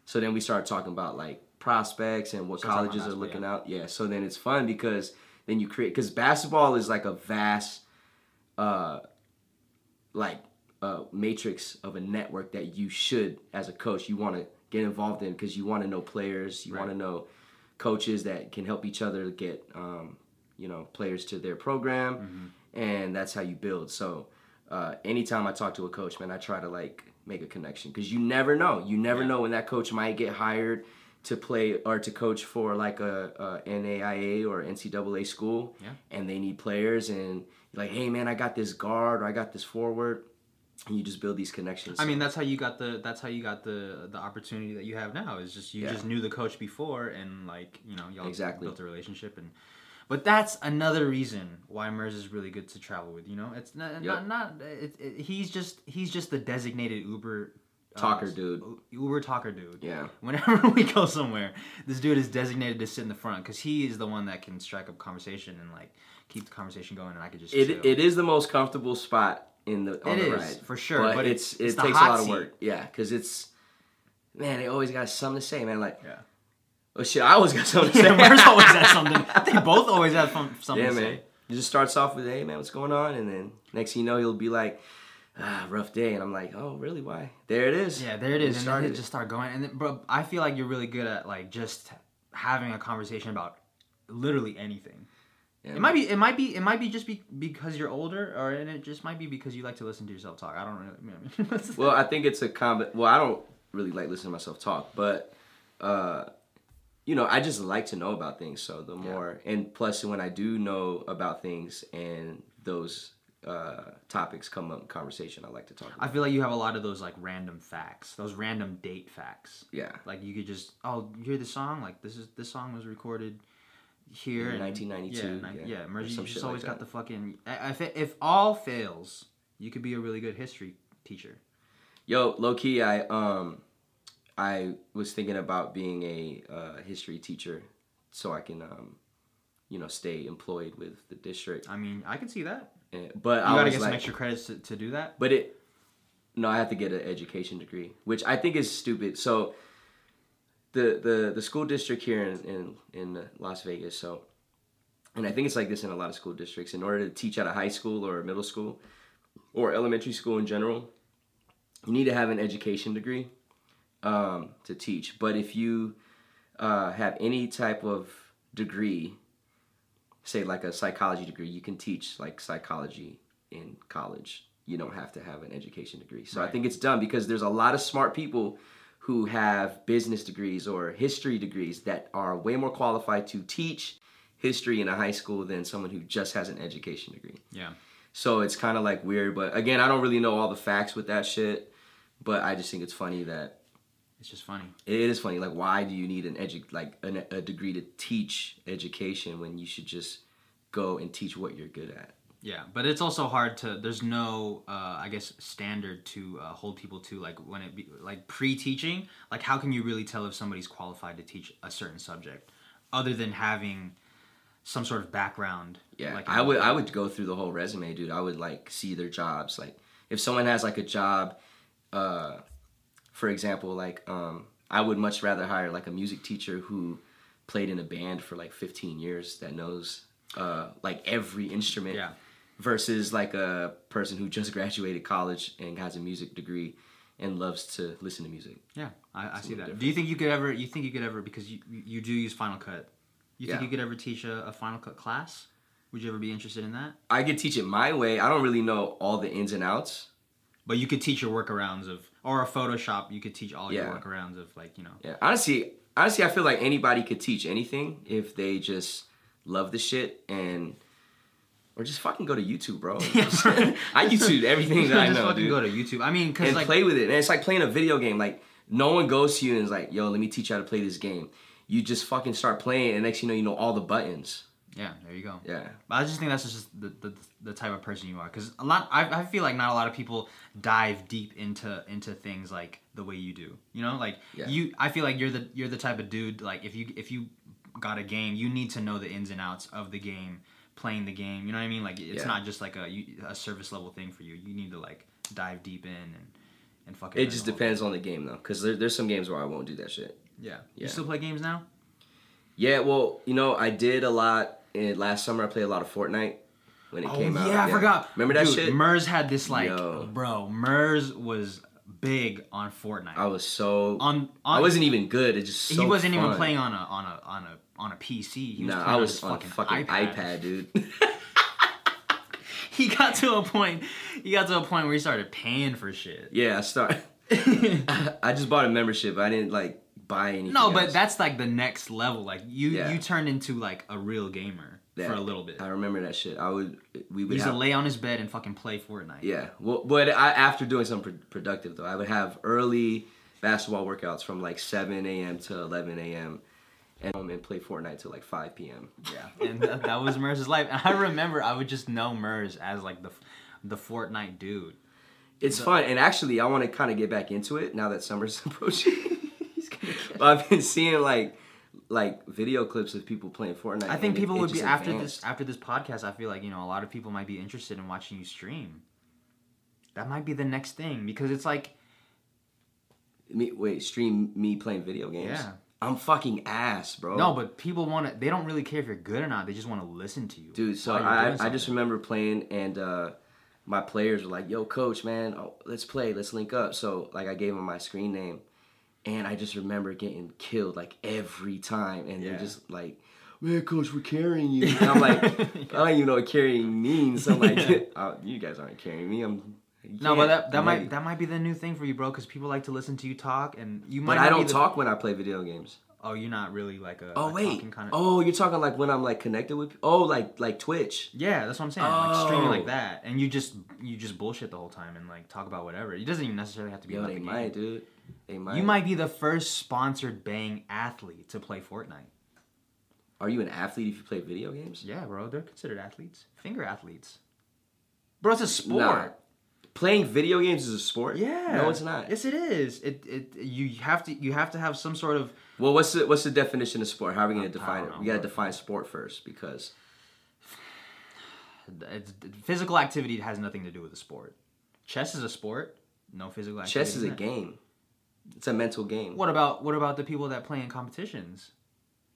So then we started talking about like prospects and what talking colleges are looking out. Yeah. So then it's fun because then you create because basketball is like a vast, uh, like uh, matrix of a network that you should, as a coach, you want to get involved in because you want to know players, you want to know coaches that can help each other get, um, you know, players to their program, and that's how you build. So, uh, anytime I talk to a coach, man, I try to like make a connection because you never know. You never Yeah. know when that coach might get hired to play or to coach for like a, a NAIA or NCAA school, Yeah. and they need players, and you're like, hey man, I got this guard or I got this forward, and you just build these connections. I mean, that's how you got the that's how you got the the opportunity that you have now. Is just you Yeah. just knew the coach before and like you know y'all Exactly. built a relationship and. But that's another reason why Mers is really good to travel with. You know, it's not Yep. not, not it, it, he's just he's just the designated Uber uh, Talker dude. Uber talker dude. yeah. Whenever we go somewhere, this dude is designated to sit in the front because he is the one that can strike up conversation and like keep the conversation going, and I could just It, chill. it is the most comfortable spot in the on It the is, ride for sure, but, but it's, it's- it takes a lot of work. Yeah, because it's man, they always got something to say, man. Like, Yeah. Oh shit, I always got something to say. Mers always has something. They both always have fun, something yeah, to man. say. It just starts off with, hey man, what's going on, and then next thing you know, he'll be like, ah, rough day, and I'm like, oh really? Why? There it is. Yeah, there it is, and then started it just start going. And then, bro, I feel like you're really good at like just having a conversation about literally anything. Yeah, It might be, it might be, it might be just be, because you're older, or and it just might be because you like to listen to yourself talk. I don't really. Well, I think it's a combi Well, I don't really like listening to myself talk, but uh, you know, I just like to know about things. So the more, and plus, when I do know about things and those uh, topics come up in conversation, I like to talk. I feel like you have a lot of those like random facts, those random date facts. yeah, Like you could just, oh, you hear the song? Like this is this song was recorded here In in 1992, Yeah, yeah, yeah. you just always like got the fucking. I- If it, if all fails, you could be a really good history teacher. yo, low key, I um, I was thinking about being a uh, history teacher, so I can um, you know, stay employed with the district. I mean, I can see that. Eh, But You I gotta get some extra credits to, to do that. But it, no, I have to get an education degree, which I think is stupid. So, the the the school district here in in, in Las Vegas, so, and I think it's like this in a lot of school districts. In order to teach at a high school or a middle school, or elementary school in general, you need to have an education degree um, to teach. But if you uh, have any type of degree, say like a psychology degree, you can teach like psychology in college. You don't have to have an education degree. So I think it's done because there's a lot of smart people who have business degrees or history degrees that are way more qualified to teach history in a high school than someone who just has an education degree. Yeah. So it's kind of like weird, but again, I don't really know all the facts with that shit, but I just think it's funny that It's just funny. it is funny. Like, why do you need an edu- like an, a degree to teach education when you should just go and teach what you're good at? Yeah, but it's also hard to. There's no, uh, I guess, standard to uh, hold people to. Like when it be like pre-teaching. Like how can you really tell if somebody's qualified to teach a certain subject, other than having some sort of background? Yeah, like I would I would go through the whole resume, dude. I would like see their jobs. Like if someone has like a job, uh, for example, like um, I would much rather hire like a music teacher who played in a band for like 15 years that knows uh, like every instrument. Yeah. Versus like a person who just graduated college and has a music degree and loves to listen to music. Yeah, I, I see that. Do you think you could ever? You think you could ever? Because you you do use Final Cut. You think Yeah. you could ever teach a, a Final Cut class? Would you ever be interested in that? I could teach it my way. I don't really know all the ins and outs. But you could teach your workarounds of, or a Photoshop. You could teach all your workarounds of, like you know. Yeah, honestly, honestly, I feel like anybody could teach anything if they just love the shit and or just fucking go to YouTube, bro. I YouTube everything that I know. just fucking dude, go to YouTube. I mean, because and like play with it. And it's like playing a video game. Like no one goes to you and is like, "Yo, let me teach you how to play this game." You just fucking start playing, and next you know, you know all the buttons. Yeah, there you go. Yeah, But I just think that's just the, the, the type of person you are. Because a lot, I, I feel like not a lot of people dive deep into into things like the way you do. You know, like Yeah. you. I feel like you're the you're the type of dude. Like if you if you got a game, you need to know the ins and outs of the game. playing the game. You know what I mean? Like it's Yeah. not just like a a service level thing for you. You need to like dive deep in and and fucking. It just depends on the game though, because there, there's some games where I won't do that shit. Yeah. Yeah. You still play games now? Yeah, well, you know, I did a lot. In, last summer, I played a lot of Fortnite when it oh, came out. Oh, yeah, I forgot. Remember that Dude, shit? Mers had this like, Yo. bro. Mers was big on Fortnite. I was so. on, on I wasn't even good. It just so he wasn't even playing on a on a on a on a PC. He was Nah, I was on fucking, fucking iPad. iPad, dude. He got to a point. He got to a point where he started paying for shit. yeah, I start. I just bought a membership. I didn't like buy anything. No, but else. that's like the next level. Like you, Yeah. you turned into like a real gamer Yeah. for a little bit. I remember that shit. I would. We He would used to have. lay on his bed and fucking play Fortnite. Yeah, well, but I, after doing something productive though, I would have early basketball workouts from like 7 a.m. to 11 a.m. and um, and play Fortnite till like 5 p.m. Yeah, and that, that was Mers' life. And I remember I would just know Mers as like the the Fortnite dude. It's fun, and actually, I want to kind of get back into it now that summer's approaching. But I've been seeing like like video clips of people playing Fortnite. I think it- people it would be just after advanced. this after this podcast. I feel like you know a lot of people might be interested in watching you stream. That might be the next thing because it's like Me, wait, stream me playing video games? Yeah. I'm fucking ass, bro. no, but people want to. They don't really care if you're good or not. They just want to listen to you, Dude, so I, I just remember playing and uh, my players were like, "Yo, coach, man, oh, let's play, let's link up." So like I gave them my screen name, and I just remember getting killed like every time, and Yeah. they're just like, "Man, coach, we're carrying you." And I'm like, I don't even know what carrying means. So I'm like, Yeah. oh, "You guys aren't carrying me." I'm No, but that that I'm might that might be the new thing for you, bro. Because people like to listen to you talk, and you might. But I don't the- talk when I play video games. Oh, you're not really like a. Oh a wait. talking Kind of, Oh, you're talking like when I'm like connected with. Oh, like like Twitch. Yeah, that's what I'm saying. Like streaming like Oh. that, and you just you just bullshit the whole time and like talk about whatever. It doesn't even necessarily have to be Yo, about they the game. might, dude. They might. You might be the first sponsored Bang athlete to play Fortnite. Are you an athlete if you play video games? Yeah, bro, they're considered athletes, finger athletes. Bro, it's a sport. Nah. Playing video games is a sport? Yeah. No, it's not. Yes, it is. It it you have to you have to have some sort of Well, what's the what's the definition of sport? How are we gonna define it? know, We gotta bro. define sport first because it's, physical activity has nothing to do with the sport. Chess is a sport. No physical activity. chess is a game. It's a mental game. What about what about the people that play in competitions?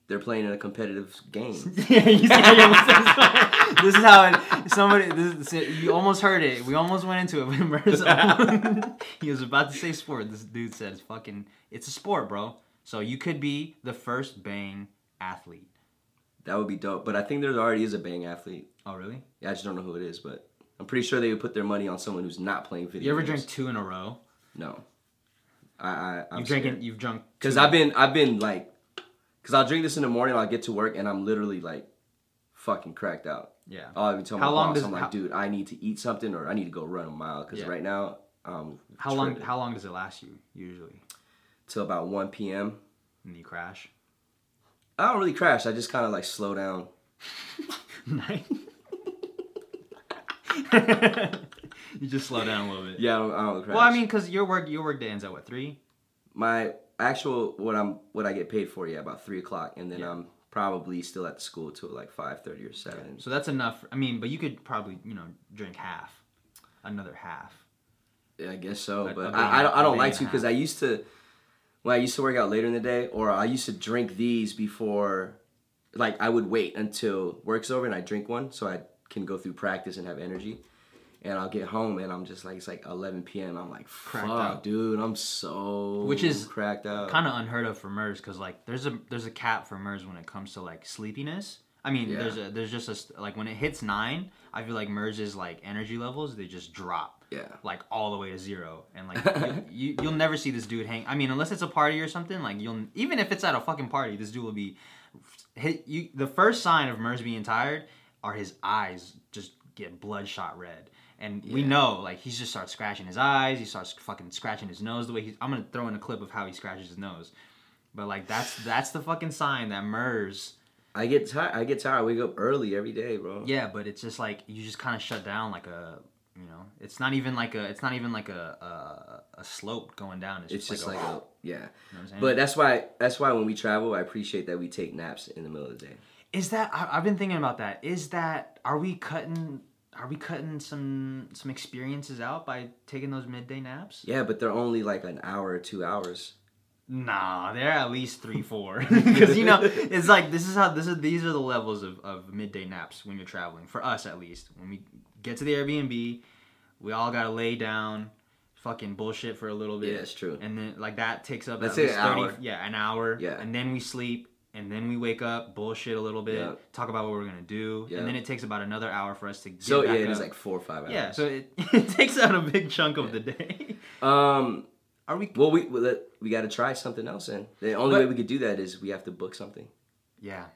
They're playing in a competitive game. yeah, you see how this is how it, somebody. This, is- you almost heard it. We almost went into it. But he was about to say sport. This dude said it's fucking. It's a sport, bro. So you could be the first bang athlete. that would be dope. But I think there already is a bang athlete. Oh really? Yeah, I just don't know who it is, but I'm pretty sure they would put their money on someone who's not playing video You ever games. drink two in a row? No. I I I'm You've drinking. You've drunk. Because I've been I've been like, because I'll drink this in the morning. I'll get to work and I'm literally like, fucking cracked out. Yeah. I'll be telling How my long boss, does- I'm like, how- dude, I need to eat something or I need to go run a mile because Yeah. right now, um, How long? tripping. How long does it last you usually? till about 1 p.m. And you crash. I don't really crash. I just kind of like slow down. Nice. you just slow down a little bit. Yeah, I don't, I don't crash. Well, I mean, cause your work your work day ends at what three? my actual what I'm what I get paid for, yeah, about three o'clock, and then Yeah. I'm probably still at school till like five thirty or seven. So that's enough. I mean, but you could probably you know drink half, another half. Yeah, I guess so, A- but a I, I big- don't, I a don't big like and a to because half. I used to when I used to work out later in the day, or I used to drink these before. Like I would wait until work's over and I drink one so I can go through practice and have energy. And I'll get home and I'm just like it's like 11 p.m. I'm like, Cracked fuck, out. dude, I'm so Which is cracked out. Kind of unheard of for Mers, cause like there's a there's a cap for Mers when it comes to like sleepiness. I mean, Yeah. there's a there's just a like when it hits nine, I feel like Mers's like energy levels they just drop. Yeah. Like all the way to zero, and like you, you you'll never see this dude hang. I mean, unless it's a party or something. Like you'll even if it's at a fucking party, this dude will be hit you. The first sign of Mers being tired are his eyes just get bloodshot red. And we know, like, he just starts scratching his eyes. He starts fucking scratching his nose. The way he's, I'm gonna throw in a clip of how he scratches his nose. But like, that's that's the fucking sign that Mers. I get tired. I get tired. I wake up early every day, bro. Yeah, but it's just like you just kind of shut down, like a, you know, it's not even like a, it's not even like a a, a slope going down. It's, It's just, just like, like a, a yeah. you know what I'm saying? But that's why that's why when we travel, I appreciate that we take naps in the middle of the day. Is that I, I've been thinking about that. Is that are we cutting are we cutting some some experiences out by taking those midday naps? Yeah, but they're only like an hour or two hours. Nah, they're at least three, four. Because you know, it's like this is how this is. These are the levels of, of midday naps when you're traveling. For us, at least, when we get to the Airbnb, we all gotta lay down, fucking bullshit for a little bit. Yeah, it's true. And then like that takes up Let's say an hour. Yeah, an hour. Yeah. And then we sleep, and then we wake up, bullshit a little bit, Yeah. talk about what we're gonna do, Yeah. and then it takes about another hour for us to. Get So yeah, it is like four or five hours. Yeah, so it, it takes out a big chunk of the day. um, Are we? well, we we, we got to try something else. and the only But- way we could do that is we have to book something. Yeah.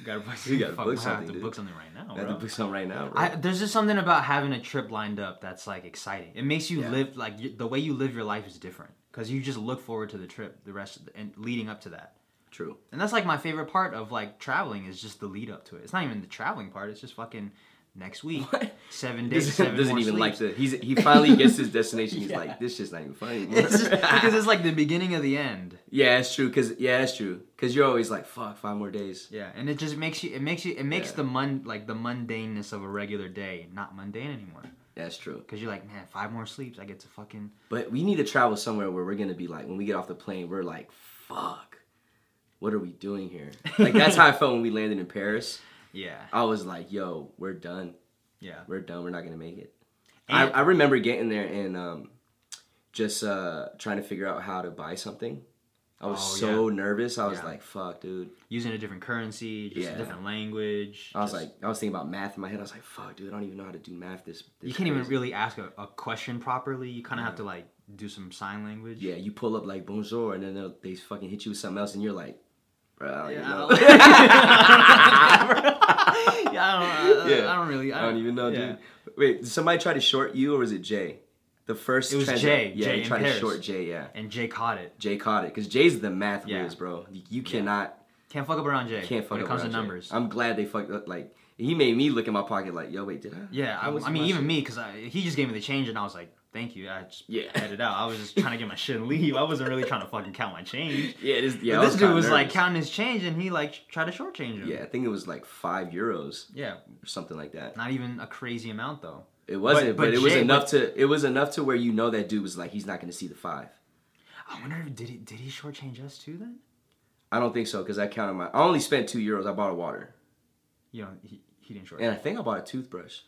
You gotta book, We gotta fuck, book I have something, to dude. book something right now, We Have to book something right now, bro. I, there's just something about having a trip lined up that's like exciting. It makes you live like the way you live your life is different because you just look forward to the trip, the rest of the, and leading up to that. True. And that's like my favorite part of like traveling is just the lead up to it. It's not even the traveling part. It's just fucking next week, What? seven days, Doesn't, seven doesn't more even like sleeps. the. He's he finally gets his destination. He's Yeah. like, this shit's not even funny. Anymore. It's just, because it's like the beginning of the end. yeah, it's true. Cause yeah, that's true. Cause you're always like, fuck, five more days. Yeah, and it just makes you. It makes you. It makes Yeah. the mun like the mundaneness of a regular day not mundane anymore. That's true. Because you're like, man, five more sleeps, I get to fucking. But we need to travel somewhere where we're gonna be like, when we get off the plane, we're like, fuck, what are we doing here? Like that's how I felt when we landed in Paris. Yeah, I was like, yo, we're done. yeah. We're done. We're not gonna make it. I, And- I remember getting there and um, just uh, trying to figure out how to buy something. I was Oh, so nervous. I was Yeah. like, "Fuck, dude." Using a different currency, just Yeah. a different language. I was just- like, I was thinking about math in my head. I was like, "Fuck, dude, I don't even know how to do math." This, this you can't even really ask a, a question properly. You kind of have to like do some sign language. Yeah, you pull up like bonjour, and then they fucking hit you with something else, and you're like, "Bro, I don't Yeah, know." I don't, yeah, I don't, I, Yeah. I don't really. I don't even know, yeah. dude. Wait, did somebody try to short you, or was it Jay? The first. It was transa- Jay. Yeah, Jay he tried to short Jay. Yeah, And Jay caught it. Jay caught it because Jay's the math Yeah. whiz, bro. You, cannot. Can't fuck up around Jay. Can't fuck when it up comes to Jay. numbers. I'm glad they fucked up. Like he made me look in my pocket, like, yo, wait, did I? yeah, I, I mean, even shit? me, because he just gave me the change, and I was like, "Thank you." I just Yeah. had it out. I was just trying to get my shit and leave. I wasn't really trying to fucking count my change. Yeah, it is. Yeah, But this dude kinda was like counting his change, and he like tried to shortchange him. Yeah, I think it was like five euros yeah, or something like that. not even a crazy amount though. It wasn't, But- but, but it was Jay- enough to. It was enough to where you know that dude was like, he's not going to see the five. I wonder if did he did he shortchange us too then? I don't think so because I counted my. I only spent two euros. I bought a water, You know, he, he didn't short. and I think I bought a toothbrush.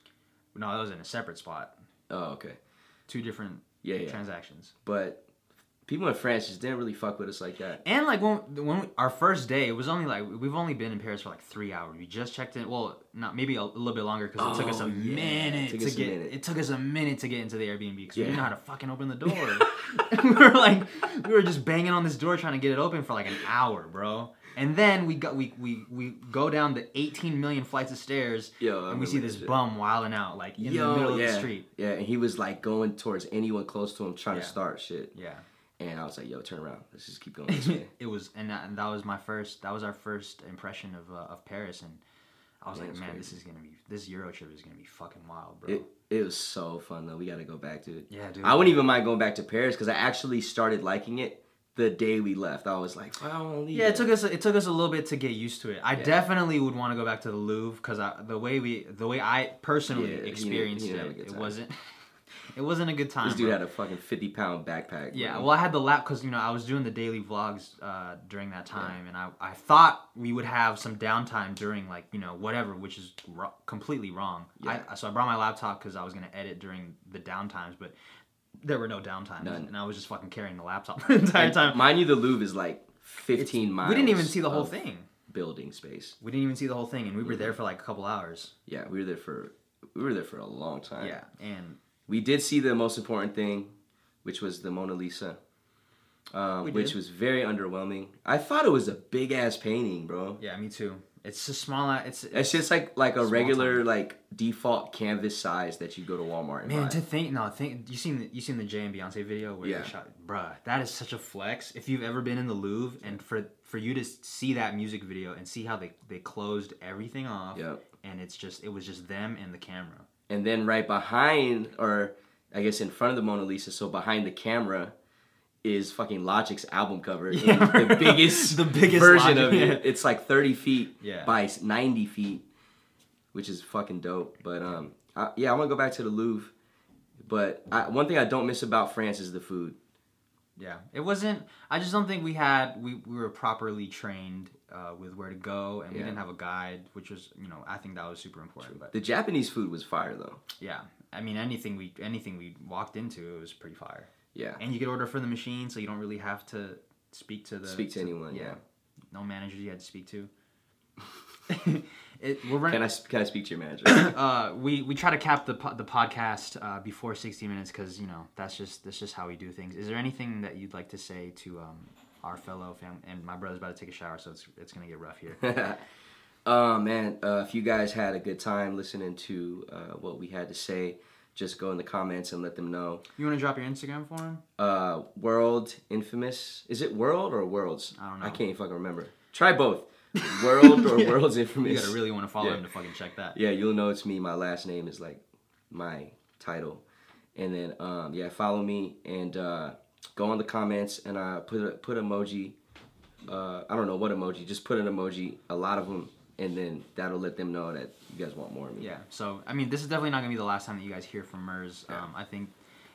No, that was in a separate spot. Oh, okay. Two different Yeah, yeah. transactions. But people in France just didn't really fuck with us like that. And like when when we, our first day, it was only like we've only been in Paris for like three hours. We just checked in. Well, not maybe a, little bit longer because it took us Oh, a yeah. minute to a get. minute. It took us a minute to get into the Airbnb because we didn't know how to fucking open the door. we were like, we were just banging on this door trying to get it open for like an hour, bro. And then we got we we we go down the 18 million flights of stairs, Yo, and we see this shit. bum wilding out like in Yo, the middle of the street. yeah, and he was like going towards anyone close to him, trying Yeah. to start shit. Yeah. And I was like, yo, turn around. Let's just keep going it was and that, and that was my first that was our first impression of uh, of Paris and I was Yeah, like man crazy. this is gonna be this Euro trip is gonna be fucking wild bro It it was so fun though. We got to go back to it. yeah dude I wouldn't even mind going back to Paris because I actually started liking it the day we left. I was like, I don't leave. yeah it yet." took us it took us a little bit to get used to it I Yeah. definitely would want to go back to the Louvre because the way we the way I personally Yeah, experienced he didn't have a it it wasn't it wasn't a good time This dude bro. had a fucking fifty pound backpack. Yeah, bro. well, I had the lap because you know I was doing the daily vlogs uh, during that time, and I, I thought we would have some downtime during like you know whatever, which is ro- completely wrong. Yeah. I, so I brought my laptop because I was gonna edit during the downtimes, but there were no downtimes, None. and I was just fucking carrying the laptop the entire And time. Mind you, the Louvre is like It's- fifteen miles. We didn't even see the whole thing. Building space. We didn't even see the whole thing, and we were Mm-hmm. there for like a couple hours. Yeah, we were there for we were there for a long time. Yeah, and We did see the most important thing, which was the Mona Lisa, um, which was very underwhelming. I thought it was a big ass painting, bro. yeah, me too. It's a small. It's It's just like like a regular like default canvas size that you go to Walmart and Man, buy. to think no, think you seen the, you seen the Jay and Beyonce video where Yeah. they shot, bruh, that is such a flex. If you've ever been in the Louvre and for for you to see that music video and see how they they closed everything off, Yep. and it's just it was just them and the camera. And then right behind, or I guess in front of the Mona Lisa, so behind the camera, is fucking Logic's album cover. Yeah, the biggest, the biggest version Logic, of it. yeah. It's like 30 feet Yeah. by 90 feet, which is fucking dope. But um, I, yeah, I want to go back to the Louvre. But I, one thing I don't miss about France is the food. Yeah, it wasn't. I just don't think we had we, we were properly trained uh, with where to go, and we didn't have a guide, which was you know I think that was super important. But The Japanese food was fire though. yeah, I mean anything we anything we walked into it was pretty fire, Yeah. and you could order from the machine, so you don't really have to speak to the Speak to anyone. Yeah. no managers you had to speak to. it, we're running. Can I can I speak to your manager? uh, we we try to cap the po- the podcast uh, before sixty minutes because you know that's just that's just how we do things. Is there anything that you'd like to say to um, our fellow fam? And my brother's about to take a shower, so it's it's gonna get rough here. Oh man, uh, if you guys had a good time listening to uh, what we had to say, just go in the comments and let them know. You want to drop your Instagram for him? Uh, World Infamous. Is it World or Worlds? I don't know. I can't even fucking remember. Try both. World or Yeah. World's You Infamous. gotta really want to follow Yeah. him to fucking check that. Yeah, you'll know it's me. My last name is like my title. And then um, yeah, follow me and uh, go on the comments and uh, put a, put emoji. Uh, I don't know what emoji. Just put an emoji. A lot of them, and then that'll let them know that you guys want more of me. Yeah. So I mean, this is definitely not gonna be the last time that you guys hear from Mers. Yeah. Um, I think,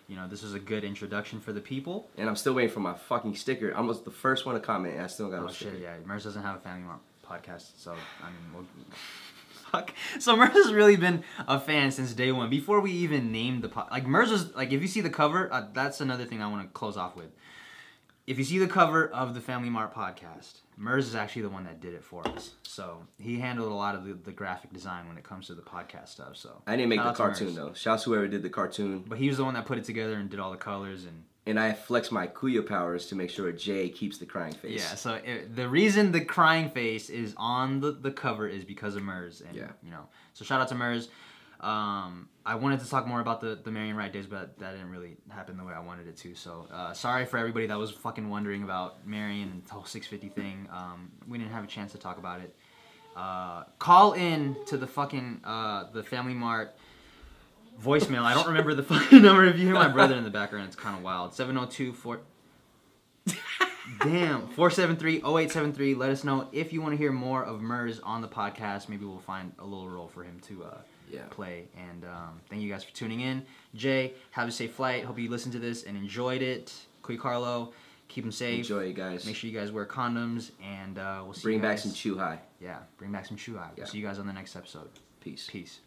you know, this is a good introduction for the people. And I'm still waiting for my fucking sticker. I was the first one to comment, and I still got Oh no sticker. shit, yeah. Mers doesn't have a Family podcast, so I mean, we'll, fuck. So Mers has really been a fan since day one. Before we even named the pod, like Mers was like, if you see the cover, uh, that's another thing I want to close off with. If you see the cover of the Family Mart podcast, Mers is actually the one that did it for us. So he handled a lot of the, the graphic design when it comes to the podcast stuff. So I didn't make shout the cartoon though. Shouts whoever did the cartoon. But he was the one that put it together and did all the colors and And I flex my Kuya powers to make sure Jay keeps the crying face. Yeah, so it, the reason the crying face is on the, the cover is because of Mers, and Yeah. you know, so shout out to Mers. Um, I wanted to talk more about the the Marion Wright days, but that didn't really happen the way I wanted it to. So uh, sorry for everybody that was fucking wondering about Marion and the whole 650 thing. Um, we didn't have a chance to talk about it. Uh, call in to the fucking uh, the Family Mart voicemail. I don't remember the fucking number. If you hear my brother in the background, it's kind of wild. 702 4. Damn. 473 0873. Let us know if you want to hear more of Mers on the podcast. Maybe we'll find a little role for him to uh, Yeah. play. And um, thank you guys for tuning in. Jay, have a safe flight. Hope you listened to this and enjoyed it. Kuya Carlo, keep them safe. Enjoy it, guys. Make sure you guys wear condoms. And uh, we'll see Bring you back some chuhai. Yeah, bring back some chuhai. Yeah. We'll see you guys on the next episode. Peace. Peace.